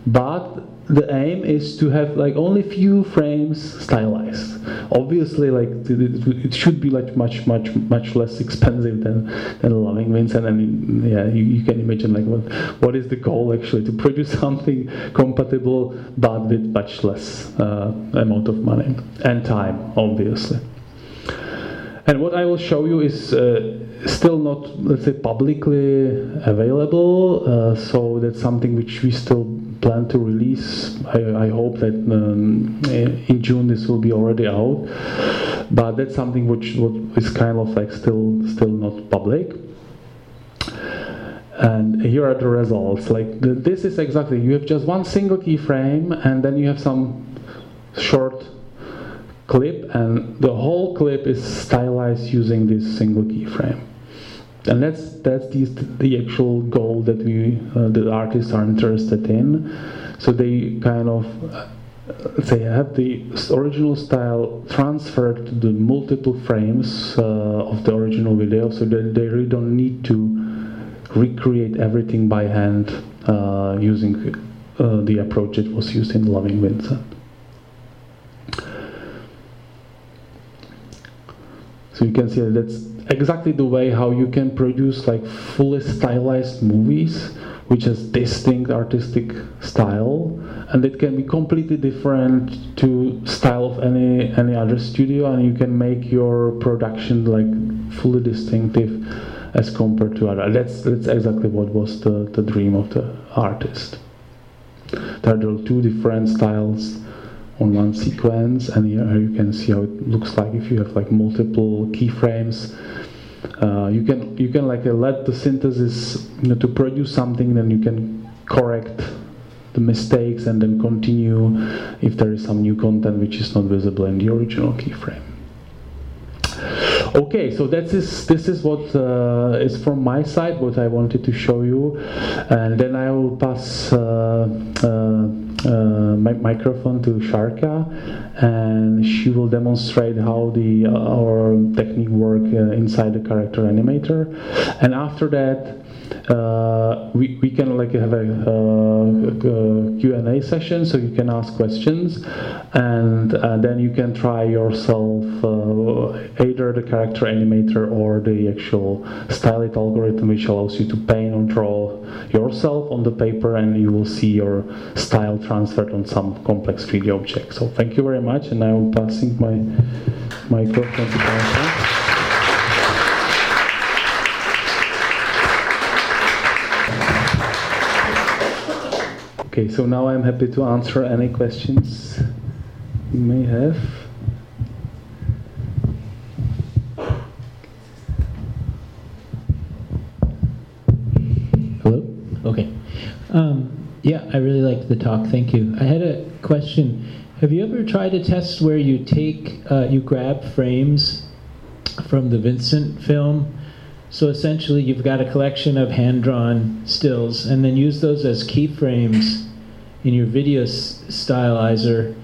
but the aim is to have like only few frames stylized. Obviously, like it should be like much much much less expensive than than Loving Vincent. I mean, yeah, you, you can imagine like what what is the goal actually to produce something compatible but with much less uh, amount of money and time, obviously. And what I will show you is uh, still not, let's say, publicly available. Uh, so that's something which we still plan to release. I, I hope that um, in June this will be already out. But that's something which, is kind of like still still not public. And here are the results. Like the, this is exactly you have just one single keyframe, and then you have some short clip, and the whole clip is stylized using this single keyframe and that's that's the, the actual goal that we uh, the artists are interested in so they kind of uh, they have the original style transferred to the multiple frames uh, of the original video so that they really don't need to recreate everything by hand uh, using uh, the approach that was used in Loving Vincent. So you can see that that's exactly the way how you can produce like fully stylized movies which has distinct artistic style and it can be completely different to style of any any other studio and you can make your production like fully distinctive as compared to other. That's that's exactly what was the, the dream of the artist. There are two different styles on one sequence, and here you can see how it looks like if you have like multiple keyframes. Uh, you can you can like let the synthesis you know, to produce something, then you can correct the mistakes and then continue if there is some new content which is not visible in the original keyframe. Okay, so that is this is what uh, is from my side what I wanted to show you, and then I will pass uh, uh, uh my microphone to Sharka, and she will demonstrate how the uh, our technique work inside the character animator, and after that uh, we, we can like have a, a Q&A session so you can ask questions and uh, then you can try yourself uh, either the character animator or the actual style algorithm which allows you to paint or draw yourself on the paper and you will see your style transferred on some complex 3D object. So thank you very much and I'm passing my microphone to. Okay, so now I'm happy to answer any questions you may have. Hello? Okay. Um, yeah, I really liked the talk. Thank you. I had a question. Have you ever tried a test where you take, uh, you grab frames from the Vincent film so essentially, you've got a collection of hand drawn stills, and then use those as keyframes in your video stylizer,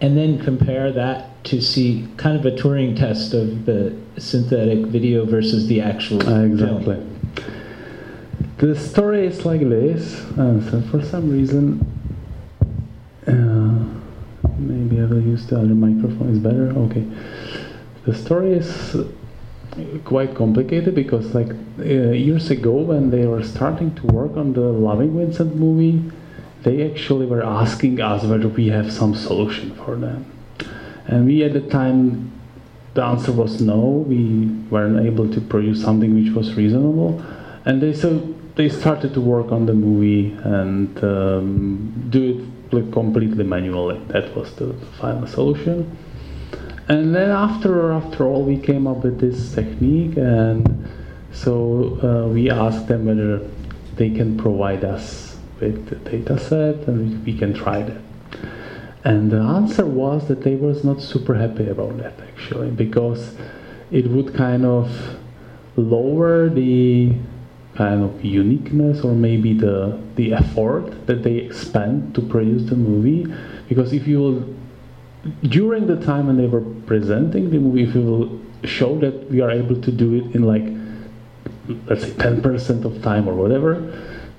and then compare that to see kind of a Turing test of the synthetic video versus the actual uh, exactly. Film. The story is like this. So for some reason, uh, maybe I will use the other microphone. Is better. Okay. The story is quite complicated because like uh, years ago when they were starting to work on the Loving Vincent movie, they actually were asking us whether we have some solution for them. And we at the time, the answer was no, we weren't able to produce something which was reasonable. And they so they started to work on the movie and um, do it completely manually. That was the final solution. And then after after all, we came up with this technique, and so uh, we asked them whether they can provide us the data set, and we can try that. And the answer was that they was not super happy about that actually, because it would kind of lower the kind of uniqueness or maybe the the effort that they expend to produce the movie. Because if you will during the time when they were presenting the movie, if we will show that we are able to do it in like, let's say 10% of time or whatever,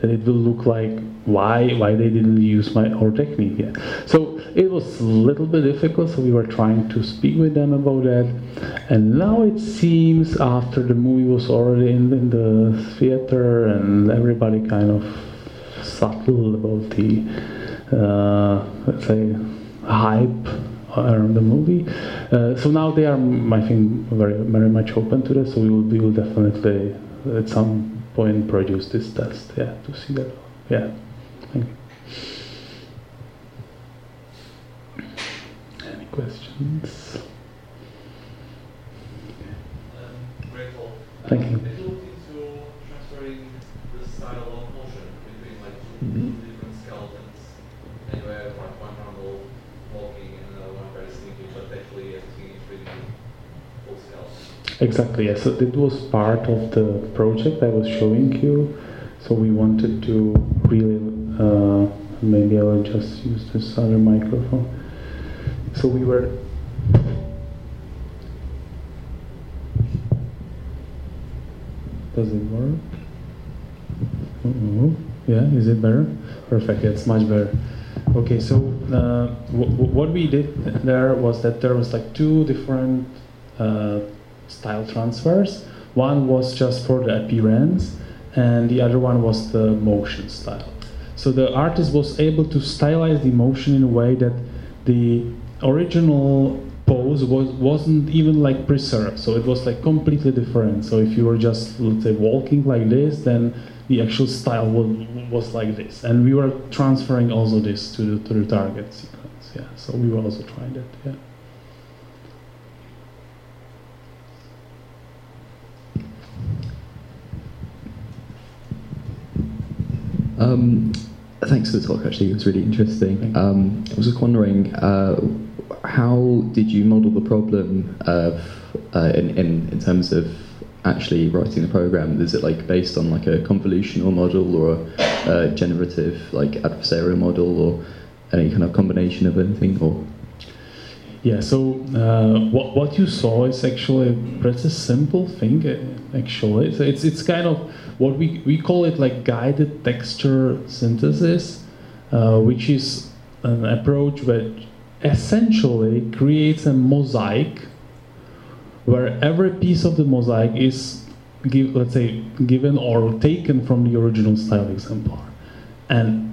then it will look like why why they didn't use my our technique yet. So it was a little bit difficult. So we were trying to speak with them about that, and now it seems after the movie was already in, in the theater and everybody kind of subtle about the uh, let's say hype around the movie. Uh, so now they are, I think, very very much open to this. So we will we will definitely at some point produce this test. Yeah, to see that. Yeah. Thank you. Any questions? Um, Thank you. Exactly, yes. So it was part of the project I was showing you. So we wanted to really, uh, maybe I will just use this other microphone. So we were Does it work? Uh -oh. Yeah, is it better? Perfect, it's much better. Okay, so uh, what we did there was that there was like two different uh, style transfers. One was just for the appearance, and the other one was the motion style. So the artist was able to stylize the motion in a way that the original pose was, wasn't even like preserved. So it was like completely different. So if you were just, let's say, walking like this, then the actual style was, was like this, and we were transferring also this to the to the target sequence. Yeah, so we were also trying that. Yeah. Um, thanks for the talk. Actually, it was really interesting. Um, I was just wondering, uh, how did you model the problem of uh, in, in in terms of actually writing the program? Is it like based on like a convolutional model or a, a generative like adversarial model or any kind of combination of anything? Or Yeah, so uh, what, what you saw is actually a pretty simple thing, uh, actually. So it's, it's kind of what we, we call it like guided texture synthesis, uh, which is an approach that essentially creates a mosaic where every piece of the mosaic is, give, let's say, given or taken from the original style exemplar. And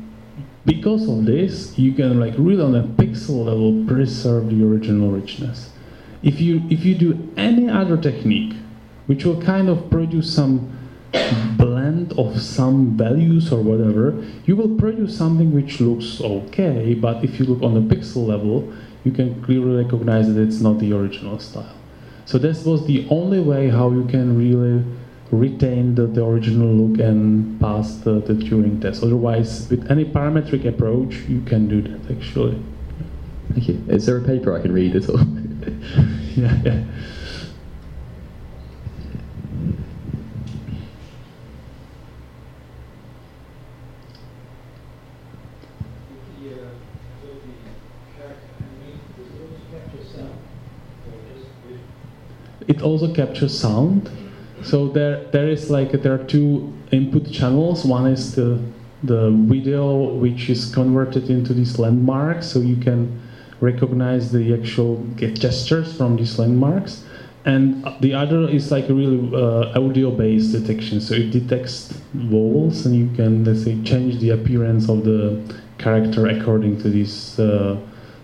because of this, you can like really on a pixel level preserve the original richness. If you if you do any other technique, which will kind of produce some blend of some values or whatever, you will produce something which looks okay, but if you look on the pixel level, you can clearly recognize that it's not the original style. So this was the only way how you can really retain the, the original look and pass the, the Turing test. Otherwise, with any parametric approach, you can do that actually. thank you. Is there a paper I can read at all? Yeah, yeah. It also captures sound. So there, there is like there are two input channels. One is the the video, which is converted into these landmarks, so you can recognize the actual gestures from these landmarks. And the other is like a really uh, audio-based detection. So it detects vowels, and you can let's say change the appearance of the character according to these uh,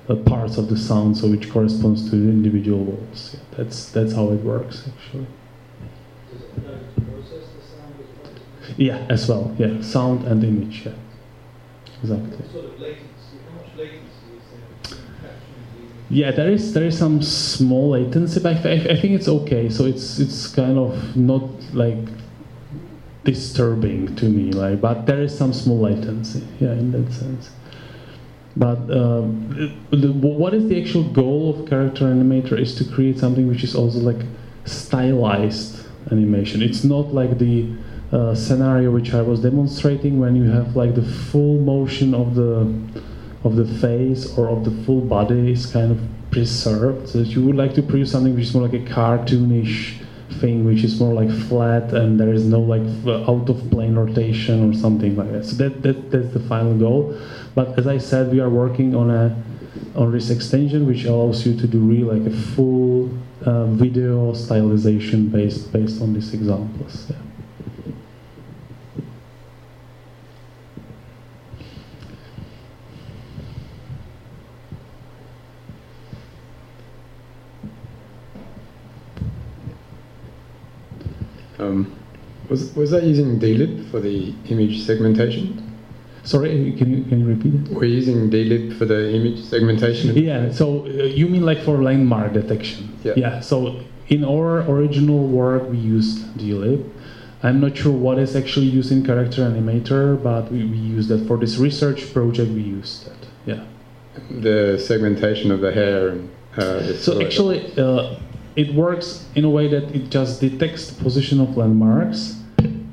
uh, parts of the sound, so which corresponds to the individual vowels. Yeah, that's that's how it works actually. Yeah, as well. Yeah, sound and image. Yeah, exactly. Sort of latency, latency there Yeah, there is there is some small latency, but I, I think it's okay. So it's it's kind of not like disturbing to me, like, but there is some small latency. Yeah, in that sense. But um, the, what is the actual goal of character animator is to create something which is also like stylized animation. It's not like the uh, scenario which I was demonstrating when you have like the full motion of the of the face or of the full body is kind of preserved. So you would like to produce something which is more like a cartoonish thing, which is more like flat and there is no like out of plane rotation or something like that. So that, that that's the final goal. But as I said, we are working on a on this extension which allows you to do really like a full uh, video stylization based based on these examples. Yeah. Um, was, was that using DLib for the image segmentation? Sorry, can you can you repeat it? We're using DLib for the image segmentation? Yeah, so uh, you mean like for landmark detection? Yeah. yeah, so in our original work, we used DLib. I'm not sure what is actually used in Character Animator, but we, we use that for this research project. We use that. Yeah. The segmentation of the hair and uh, So actually, uh, it works in a way that it just detects the position of landmarks,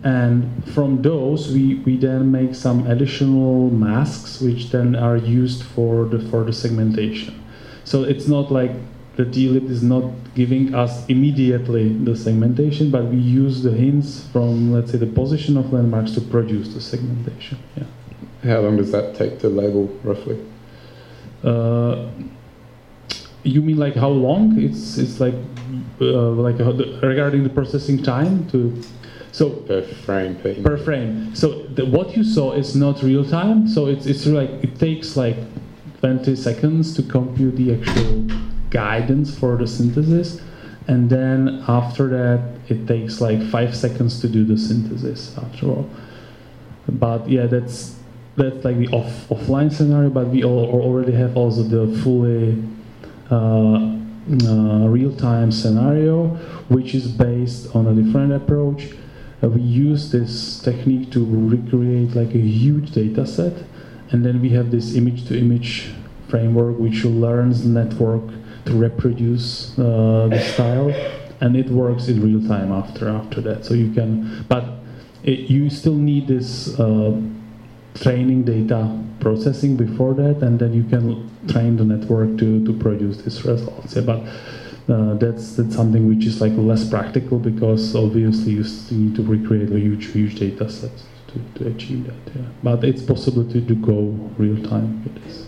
and from those we, we then make some additional masks, which then are used for the for the segmentation. So it's not like the DLib is not giving us immediately the segmentation, but we use the hints from let's say the position of landmarks to produce the segmentation. Yeah. How long does that take to label roughly? Uh, you mean like how long? It's it's like uh, like uh, the- regarding the processing time to so Per frame, per per frame. So the, what you saw is not real time. So it's it's like it takes like 20 seconds to compute the actual guidance for the synthesis, and then after that it takes like five seconds to do the synthesis. After all. but yeah, that's that's like the off, offline scenario. But we all, already have also the fully real-time scenario, which is based on a different approach. Uh, we use this technique to recreate like a huge data set, and then we have this image-to-image framework which learns network to reproduce uh, the style, and it works in real time after after that. So you can, but it, you still need this uh, training data processing before that, and then you can train the network to, to produce these results. Yeah, but uh, that's that's something which is like less practical because obviously you need to recreate a huge huge data set to, to achieve that. Yeah, but it's possible to, to go real time with this.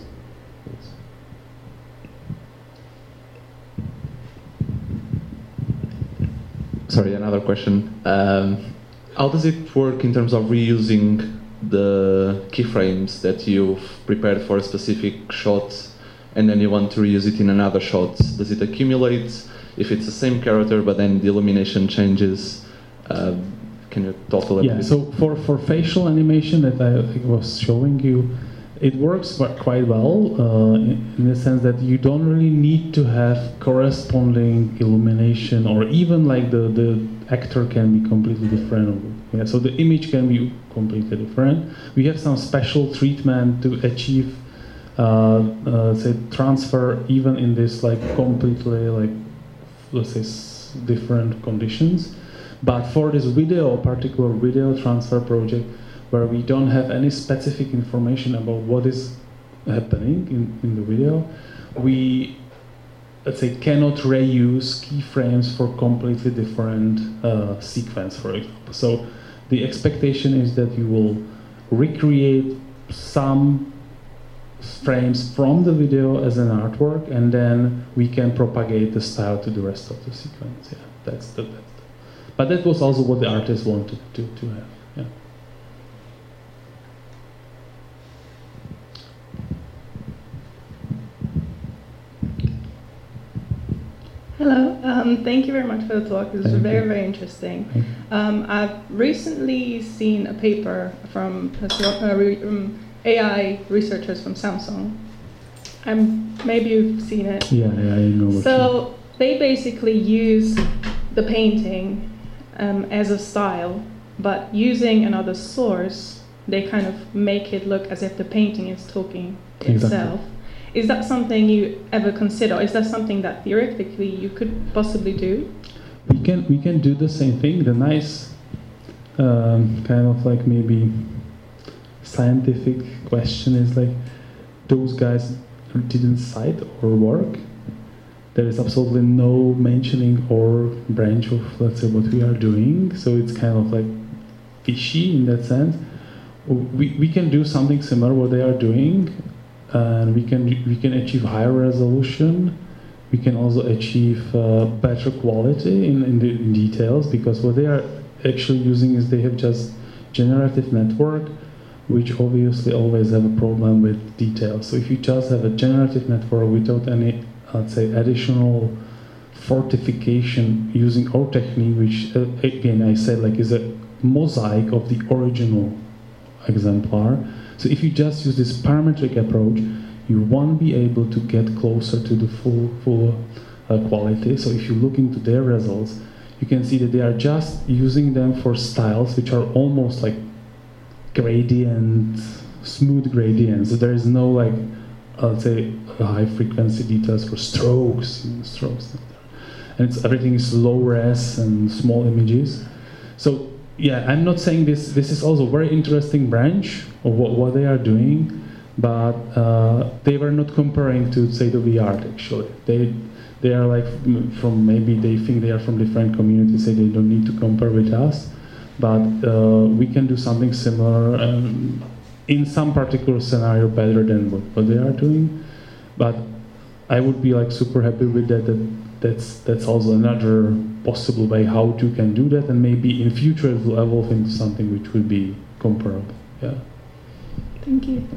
Sorry, another question. Um, how does it work in terms of reusing the keyframes that you've prepared for a specific shot and then you want to reuse it in another shot? Does it accumulate if it's the same character but then the illumination changes? Uh, can you talk a little yeah, bit? so for, for facial animation that I was showing you, it works quite well uh, in, in the sense that you don't really need to have corresponding illumination or even like the, the actor can be completely different. Yeah, so the image can be completely different. We have some special treatment to achieve, uh, uh, say, transfer even in this like completely like, let's say, different conditions. But for this video, particular video transfer project, where we don't have any specific information about what is happening in, in the video, we let's say cannot reuse keyframes for completely different uh, sequence, for example. So the expectation is that you will recreate some frames from the video as an artwork, and then we can propagate the style to the rest of the sequence. Yeah, that's the, the but that was also what the artist wanted to, to have. Yeah. Hello, um, thank you very much for the talk. It was very, very interesting. Um, I've recently seen a paper from uh, re- um, AI researchers from Samsung. Um, maybe you've seen it. Yeah, yeah, I know. What So they basically use the painting um, as a style, but using another source, they kind of make it look as if the painting is talking Exactly. itself. Is that something you ever consider? Is that something that theoretically you could possibly do? we can we can do the same thing. The nice um, kind of like maybe scientific question is like those guys didn't cite or work. There is absolutely no mentioning or branch of let's say what we are doing. So it's kind of like fishy in that sense. We, we can do something similar what they are doing, and we can we can achieve higher resolution. We can also achieve uh, better quality in, in the in details because what they are actually using is they have just generative network which obviously always have a problem with details. So if you just have a generative network without any i'd say additional fortification using our technique which uh, again i said like is a mosaic of the original exemplar so if you just use this parametric approach you won't be able to get closer to the full full uh, quality. So if you look into their results, you can see that they are just using them for styles which are almost like gradient, smooth gradients. There is no like, I'll say, high frequency details for strokes, strokes, and it's everything is low res and small images. So yeah, I'm not saying this. This is also very interesting branch of what, what they are doing but uh, they were not comparing to say the art actually. They they are like from maybe they think they are from different communities, say they don't need to compare with us, but uh, we can do something similar um, in some particular scenario better than what, what they are doing. But I would be like super happy with that. That that's that's also another possible way how you can do that, and maybe in future it will evolve into something which will be comparable. Yeah. Thank you.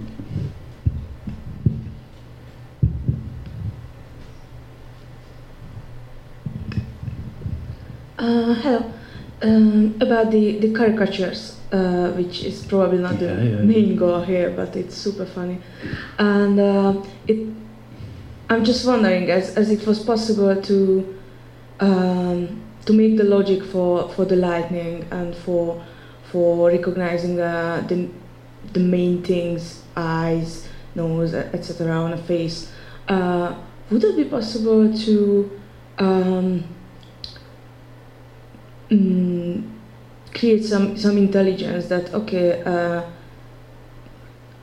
Uh, hello. Um, about the, the caricatures, uh, which is probably not Yeah, the yeah. main goal here, but it's super funny. And uh, it, I'm just wondering, as, as it was possible to um, to make the logic for, for the lightning and for for recognizing the, the the main things, eyes, nose, etc. on a face. Uh, would it be possible to um, mm, create some some intelligence that okay uh,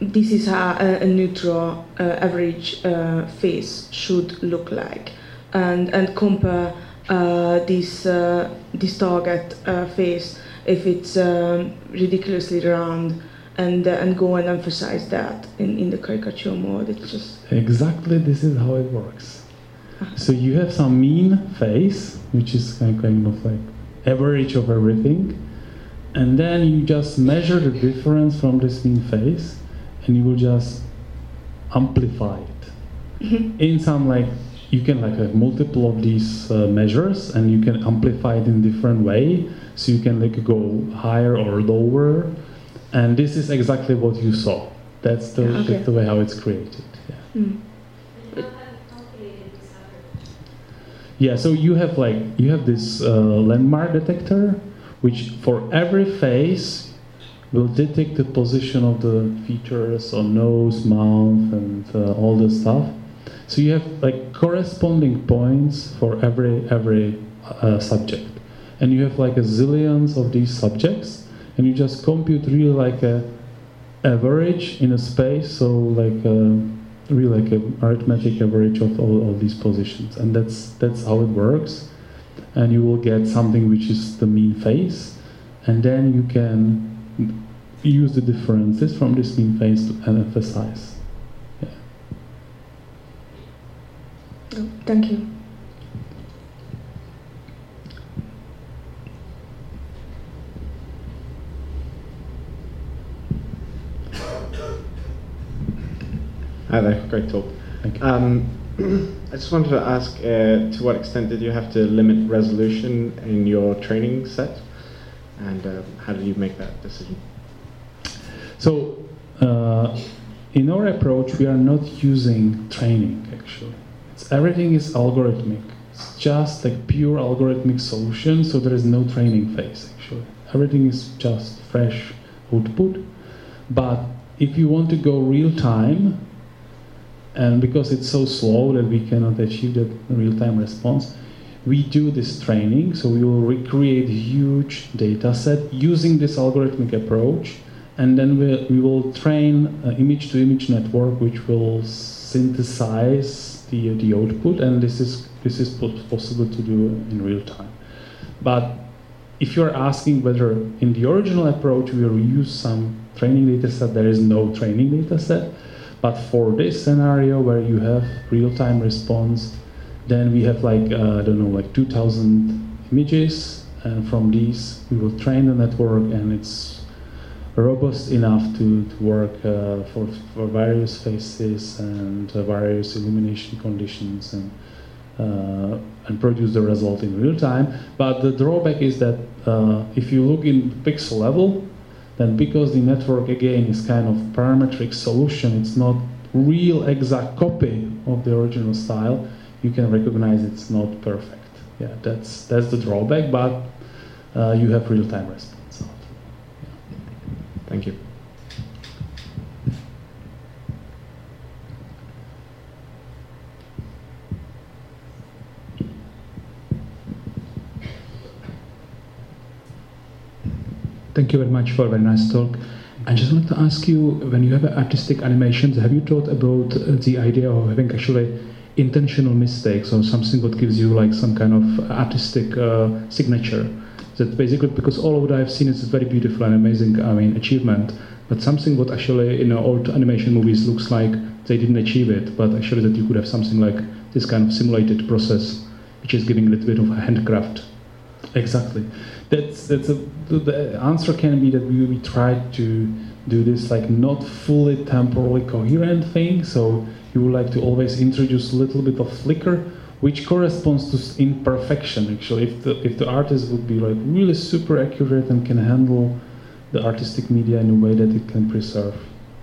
this is how a, a neutral uh, average uh, face should look like. And and compare uh, this uh, this target uh, face if it's um, ridiculously round and uh, and go and emphasize that in, in the caricature mode. It's just Exactly, this is how it works. So you have some mean face, which is kind kind of like average of everything, and then you just measure the difference from this mean face, and you will just amplify it. In some like you can like have multiple of these uh, measures, and you can amplify it in different way. So you can like go higher or lower, and this is exactly what you saw. That's the, Okay. that's the way how it's created. Yeah. mm. Yeah, so you have like you have this uh, landmark detector, which for every face will detect the position of the features on nose, mouth, and uh, all the stuff. So you have like corresponding points for every every uh, subject, and you have like a zillions of these subjects, and you just compute really like a average in a space. So like. Uh, really like an arithmetic average of all, all these positions and that's that's how it works and you will get something which is the mean face and then you can use the differences from this mean face to emphasize Oh, thank you Hi there, great talk. Thank you. Um, I just wanted to ask uh, to what extent did you have to limit resolution in your training set? And uh, how did you make that decision? So, uh, in our approach, we are not using training actually. It's, everything is algorithmic. It's just like pure algorithmic solution, so there is no training phase actually. Everything is just fresh output. But if you want to go real time, and because it's so slow that we cannot achieve that real time response, we do this training. So we will recreate huge data set using this algorithmic approach and then we, we will train an image to image network which will synthesize the, the output and this is this is possible to do in real time but if you're asking whether in the original approach we will use some training data set there is no training data set but for this scenario where you have real time response then we have like uh, i don't know like 2000 images and from these we will train the network and it's robust enough to, to work uh, for, for various faces and uh, various illumination conditions and uh, and produce the result in real time. But the drawback is that uh, if you look in pixel level, then because the network again is kind of parametric solution, it's not real exact copy of the original style. You can recognize it's not perfect. Yeah, that's that's the drawback. But uh, you have real time response. Thank you. Thank you very much for a very nice talk. I just want to ask you, when you have artistic animations, have you thought about uh, the idea of having actually intentional mistakes or something that gives you like some kind of artistic uh, signature? That basically, because all of what I've seen is very beautiful and amazing, I mean, achievement, but something what actually in old animation movies looks like they didn't achieve it, but actually that you could have something like this kind of simulated process, which is giving a little bit of handcraft. Exactly. That's that's a the- answer can be that we, we try to do this like not fully temporally coherent thing. So you would like to always introduce a little bit of flicker which corresponds to imperfection. Actually, if the if the artist would be like really super accurate and can handle the artistic media in a way that it can preserve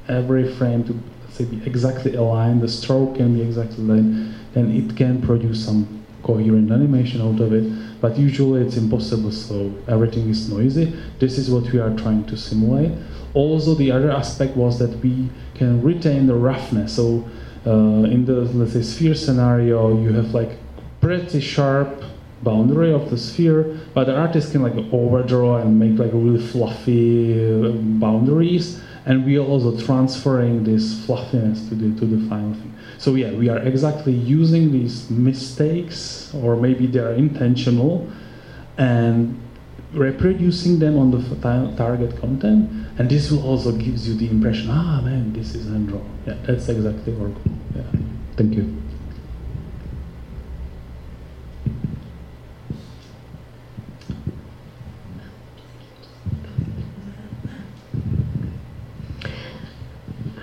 every frame to say be exactly aligned, the stroke can be exactly aligned, then it can produce some coherent animation out of it. But usually it's impossible, so everything is noisy. This is what we are trying to simulate. Also, the other aspect was that we can retain the roughness. So, in the let's say sphere scenario, you have like pretty sharp boundary of the sphere, but the artist can like overdraw and make like really fluffy uh, boundaries, and we are also transferring this fluffiness to the to the final thing. So yeah, we are exactly using these mistakes, or maybe they are intentional, and reproducing them on the target content, and this will also gives you the impression, ah man, this is drawn. Yeah, that's exactly our goal. Yeah, thank you.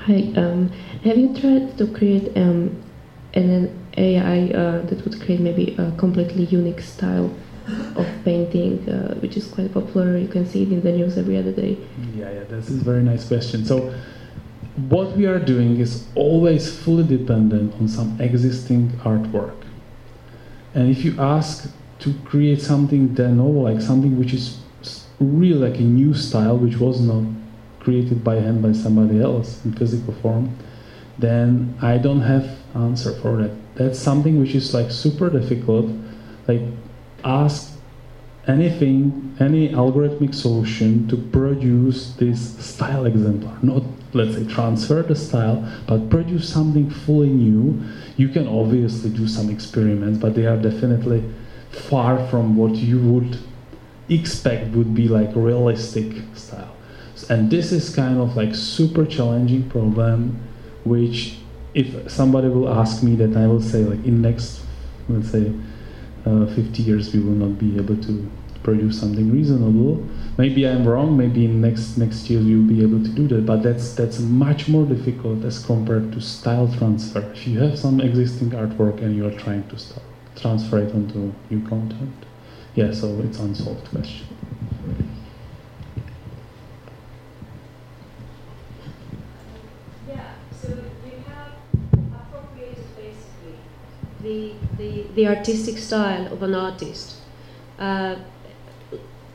Hi, um, have you tried to create um, an AI uh, that would create maybe a completely unique style of painting, uh, which is quite popular? You can see it in the news every other day. Yeah, yeah, this is a very nice question. So, what we are doing is always fully dependent on some existing artwork. And if you ask to create something de novo, like something which is really like a new style, which was not created by hand by somebody else in physical form, then I don't have answer for that. That's something which is like super difficult. Like ask anything, any algorithmic solution to produce this style exemplar. Not, let's say, transfer the style, but produce something fully new. You can obviously do some experiments, but they are definitely far from what you would expect would be like realistic style. And this is kind of like super challenging problem, which if somebody will ask me that I will say like in next, let's say, uh, 50 years we will not be able to produce something reasonable. Maybe I'm wrong. Maybe in next next year you'll be able to do that. But that's that's much more difficult as compared to style transfer. If you have some existing artwork and you are trying to start, transfer it onto new content, yeah. So it's unsolved question. Yeah, so you have appropriated basically the, the, the artistic style of an artist. Uh,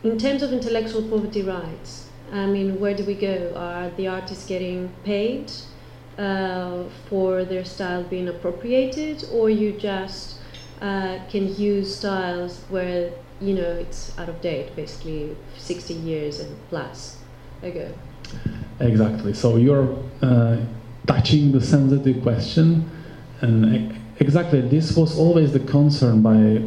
in terms of intellectual property rights, I mean, where do we go? Are the artists getting paid uh, for their style being appropriated, or you just uh, can use styles where you know it's out of date, basically 60 years and plus ago? Exactly. So you're uh, touching the sensitive question, and exactly this was always the concern by,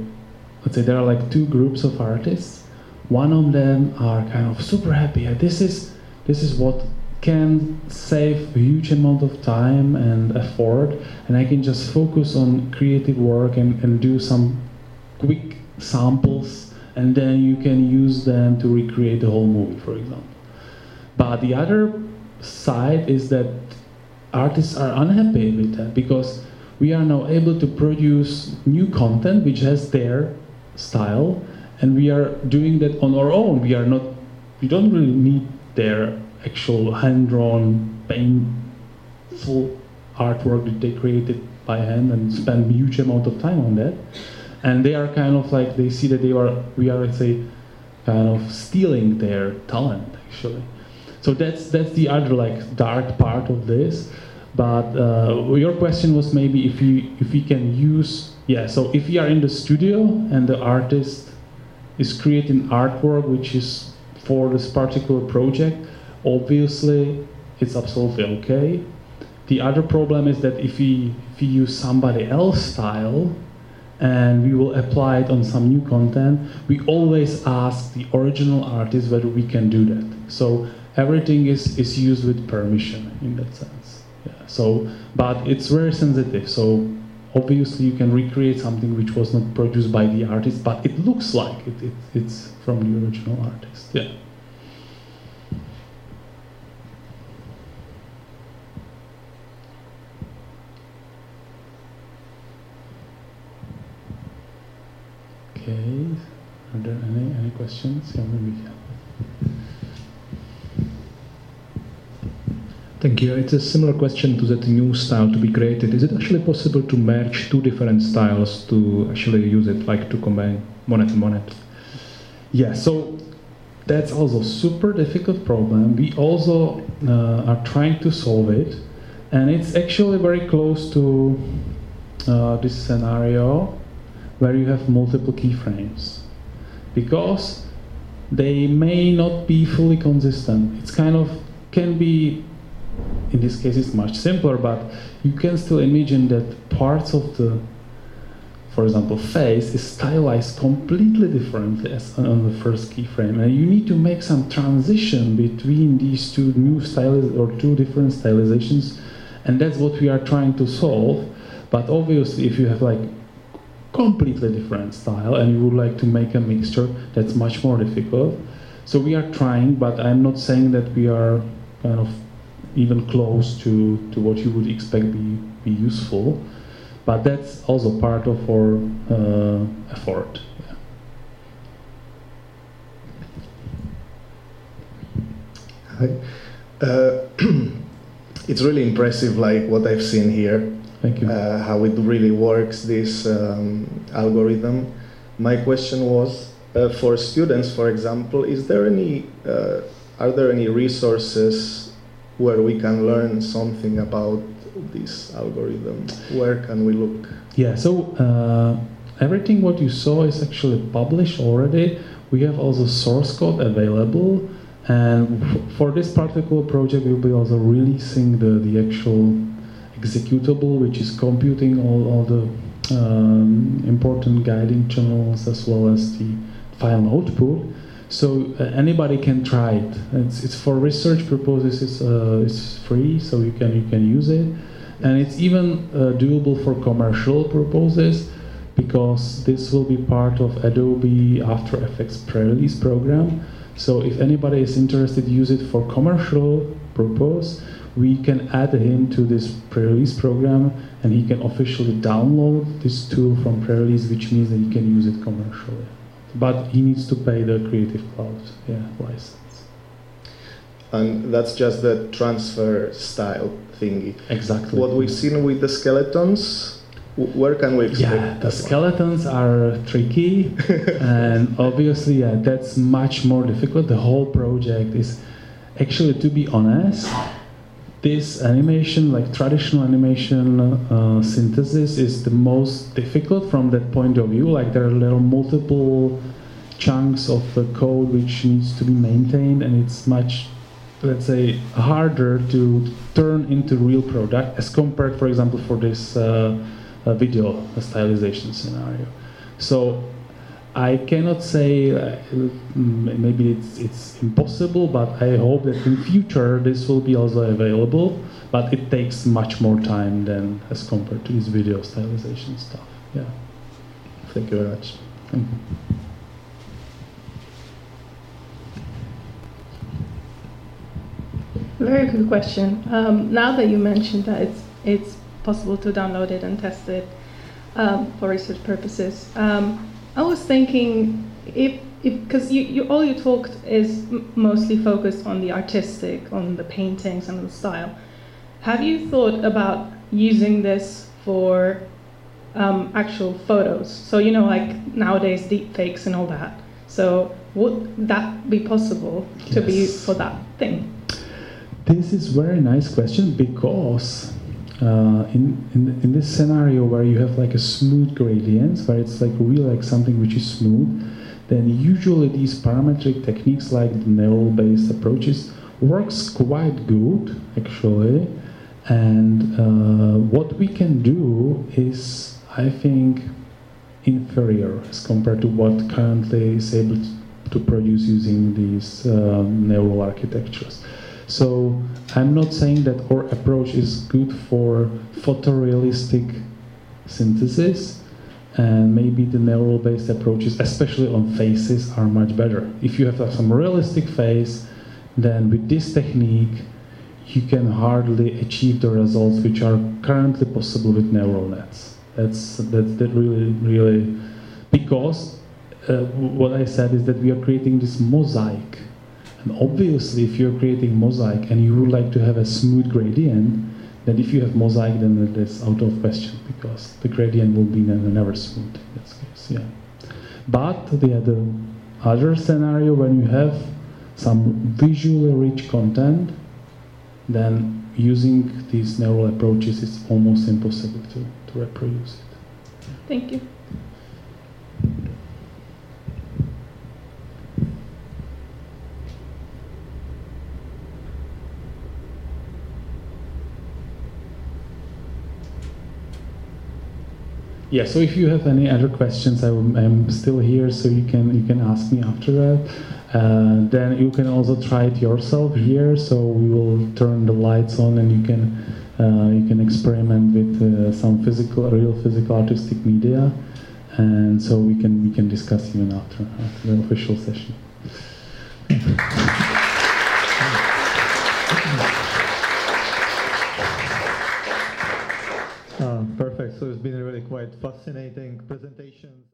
let's say, there are like two groups of artists. One of them are kind of super happy. "Yeah, This is this is what can save a huge amount of time and effort, and I can just focus on creative work and, and do some quick samples, and then you can use them to recreate the whole movie, for example. But the other side is that artists are unhappy with that because we are now able to produce new content which has their style and we are doing that on our own. We are not, we don't really need their actual hand-drawn, painful artwork that they created by hand and spend huge amount of time on that. And they are kind of like, they see that they are, we are, let's say, kind of stealing their talent actually. So that's that's the other like dark part of this. But uh, your question was maybe if you if we can use yeah. So if we are in the studio and the artist is creating artwork which is for this particular project, obviously it's absolutely okay. The other problem is that if we if we use somebody else's style and we will apply it on some new content, we always ask the original artist whether we can do that. So everything is, is used with permission in that sense. So, but it's very sensitive. So obviously you can recreate something which was not produced by the artist, but it looks like it, it it's from the original artist. Yeah. Okay. Are there any, any questions? Yeah, maybe. Thank you. It's a similar question to that new style to be created. Is it actually possible to merge two different styles to actually use it, like to combine Monet and Manet? Yeah, so that's also super difficult problem. We also uh, are trying to solve it, and it's actually very close to uh, this scenario where you have multiple keyframes because they may not be fully consistent. It's kind of can be in this case it's much simpler, but you can still imagine that parts of the, for example, face is stylized completely differently as on the first keyframe, and you need to make some transition between these two new styles or two different stylizations, and that's what we are trying to solve. But obviously, if you have like completely different style and you would like to make a mixture, that's much more difficult. So we are trying, but I'm not saying that we are kind of even close to, to what you would expect be, be useful. But that's also part of our uh, effort. Yeah. Hi. Uh, it's really impressive, like what I've seen here. Thank you. Uh, how it really works, this um, algorithm. My question was, uh, for students, for example, is there any, uh, are there any resources where we can learn something about this algorithm? Where can we look? Yeah, so uh, everything what you saw is actually published already. We have also source code available, and for this particular project, we'll be also releasing the, the actual executable, which is computing all, all the um, important guiding channels as well as the file output. So uh, anybody can try it. It's, it's for research purposes. It's, uh, it's free, so you can you can use it, and it's even uh, doable for commercial purposes because this will be part of Adobe After Effects pre-release program. So if anybody is interested, use it for commercial purpose. We can add him to this pre-release program, and he can officially download this tool from pre-release, which means that he can use it commercially but he needs to pay the Creative Cloud yeah, license. And that's just the transfer style thingy. Exactly. What we've seen with the skeletons, where can we expect Yeah, the skeletons are tricky, and obviously, yeah, that's much more difficult. The whole project is actually, to be honest, this animation, like traditional animation uh, synthesis, is the most difficult from that point of view. Like there are little multiple chunks of the code which needs to be maintained, and it's much, let's say, harder to turn into real product as compared, for example, for this uh, uh, video stylization scenario. So I cannot say uh, maybe it's, it's impossible, but I hope that in future this will be also available. But it takes much more time than as compared to this video stylization stuff. Yeah. Thank you very much. Thank you. Very good question. Um, now that you mentioned that it's it's possible to download it and test it um, for research purposes, um, I was thinking if because you, you all you talked is mostly focused on the artistic, on the paintings and the style. Have you thought about using this for um, actual photos? So you know, like nowadays, deep fakes and all that. So would that be possible to be Yes. for that thing? This is very nice question because uh, in, in in this scenario where you have like a smooth gradients, where it's like really like something which is smooth, then usually these parametric techniques like the neural-based approaches works quite good actually. And uh, what we can do is, I think, inferior as compared to what currently is able to produce using these um, neural architectures. So I'm not saying that our approach is good for photorealistic synthesis, and maybe the neural-based approaches, especially on faces, are much better. If you have some realistic face, then with this technique, you can hardly achieve the results which are currently possible with neural nets. That's that's that really really because uh, what I said is that we are creating this mosaic. And obviously, if you're creating mosaic and you would like to have a smooth gradient, then if you have mosaic, then is out of question because the gradient will be never, smooth in this case. Yeah. But the, the other scenario when you have some visually rich content, then using these neural approaches is almost impossible to, to reproduce it. Thank you. Yeah, so if you have any other questions, I am still here, so you can you can ask me after that. Uh, then you can also try it yourself here. So we will turn the lights on, and you can uh, you can experiment with uh, some physical, real physical artistic media, and so we can we can discuss even after, after the official session. Quite fascinating presentation.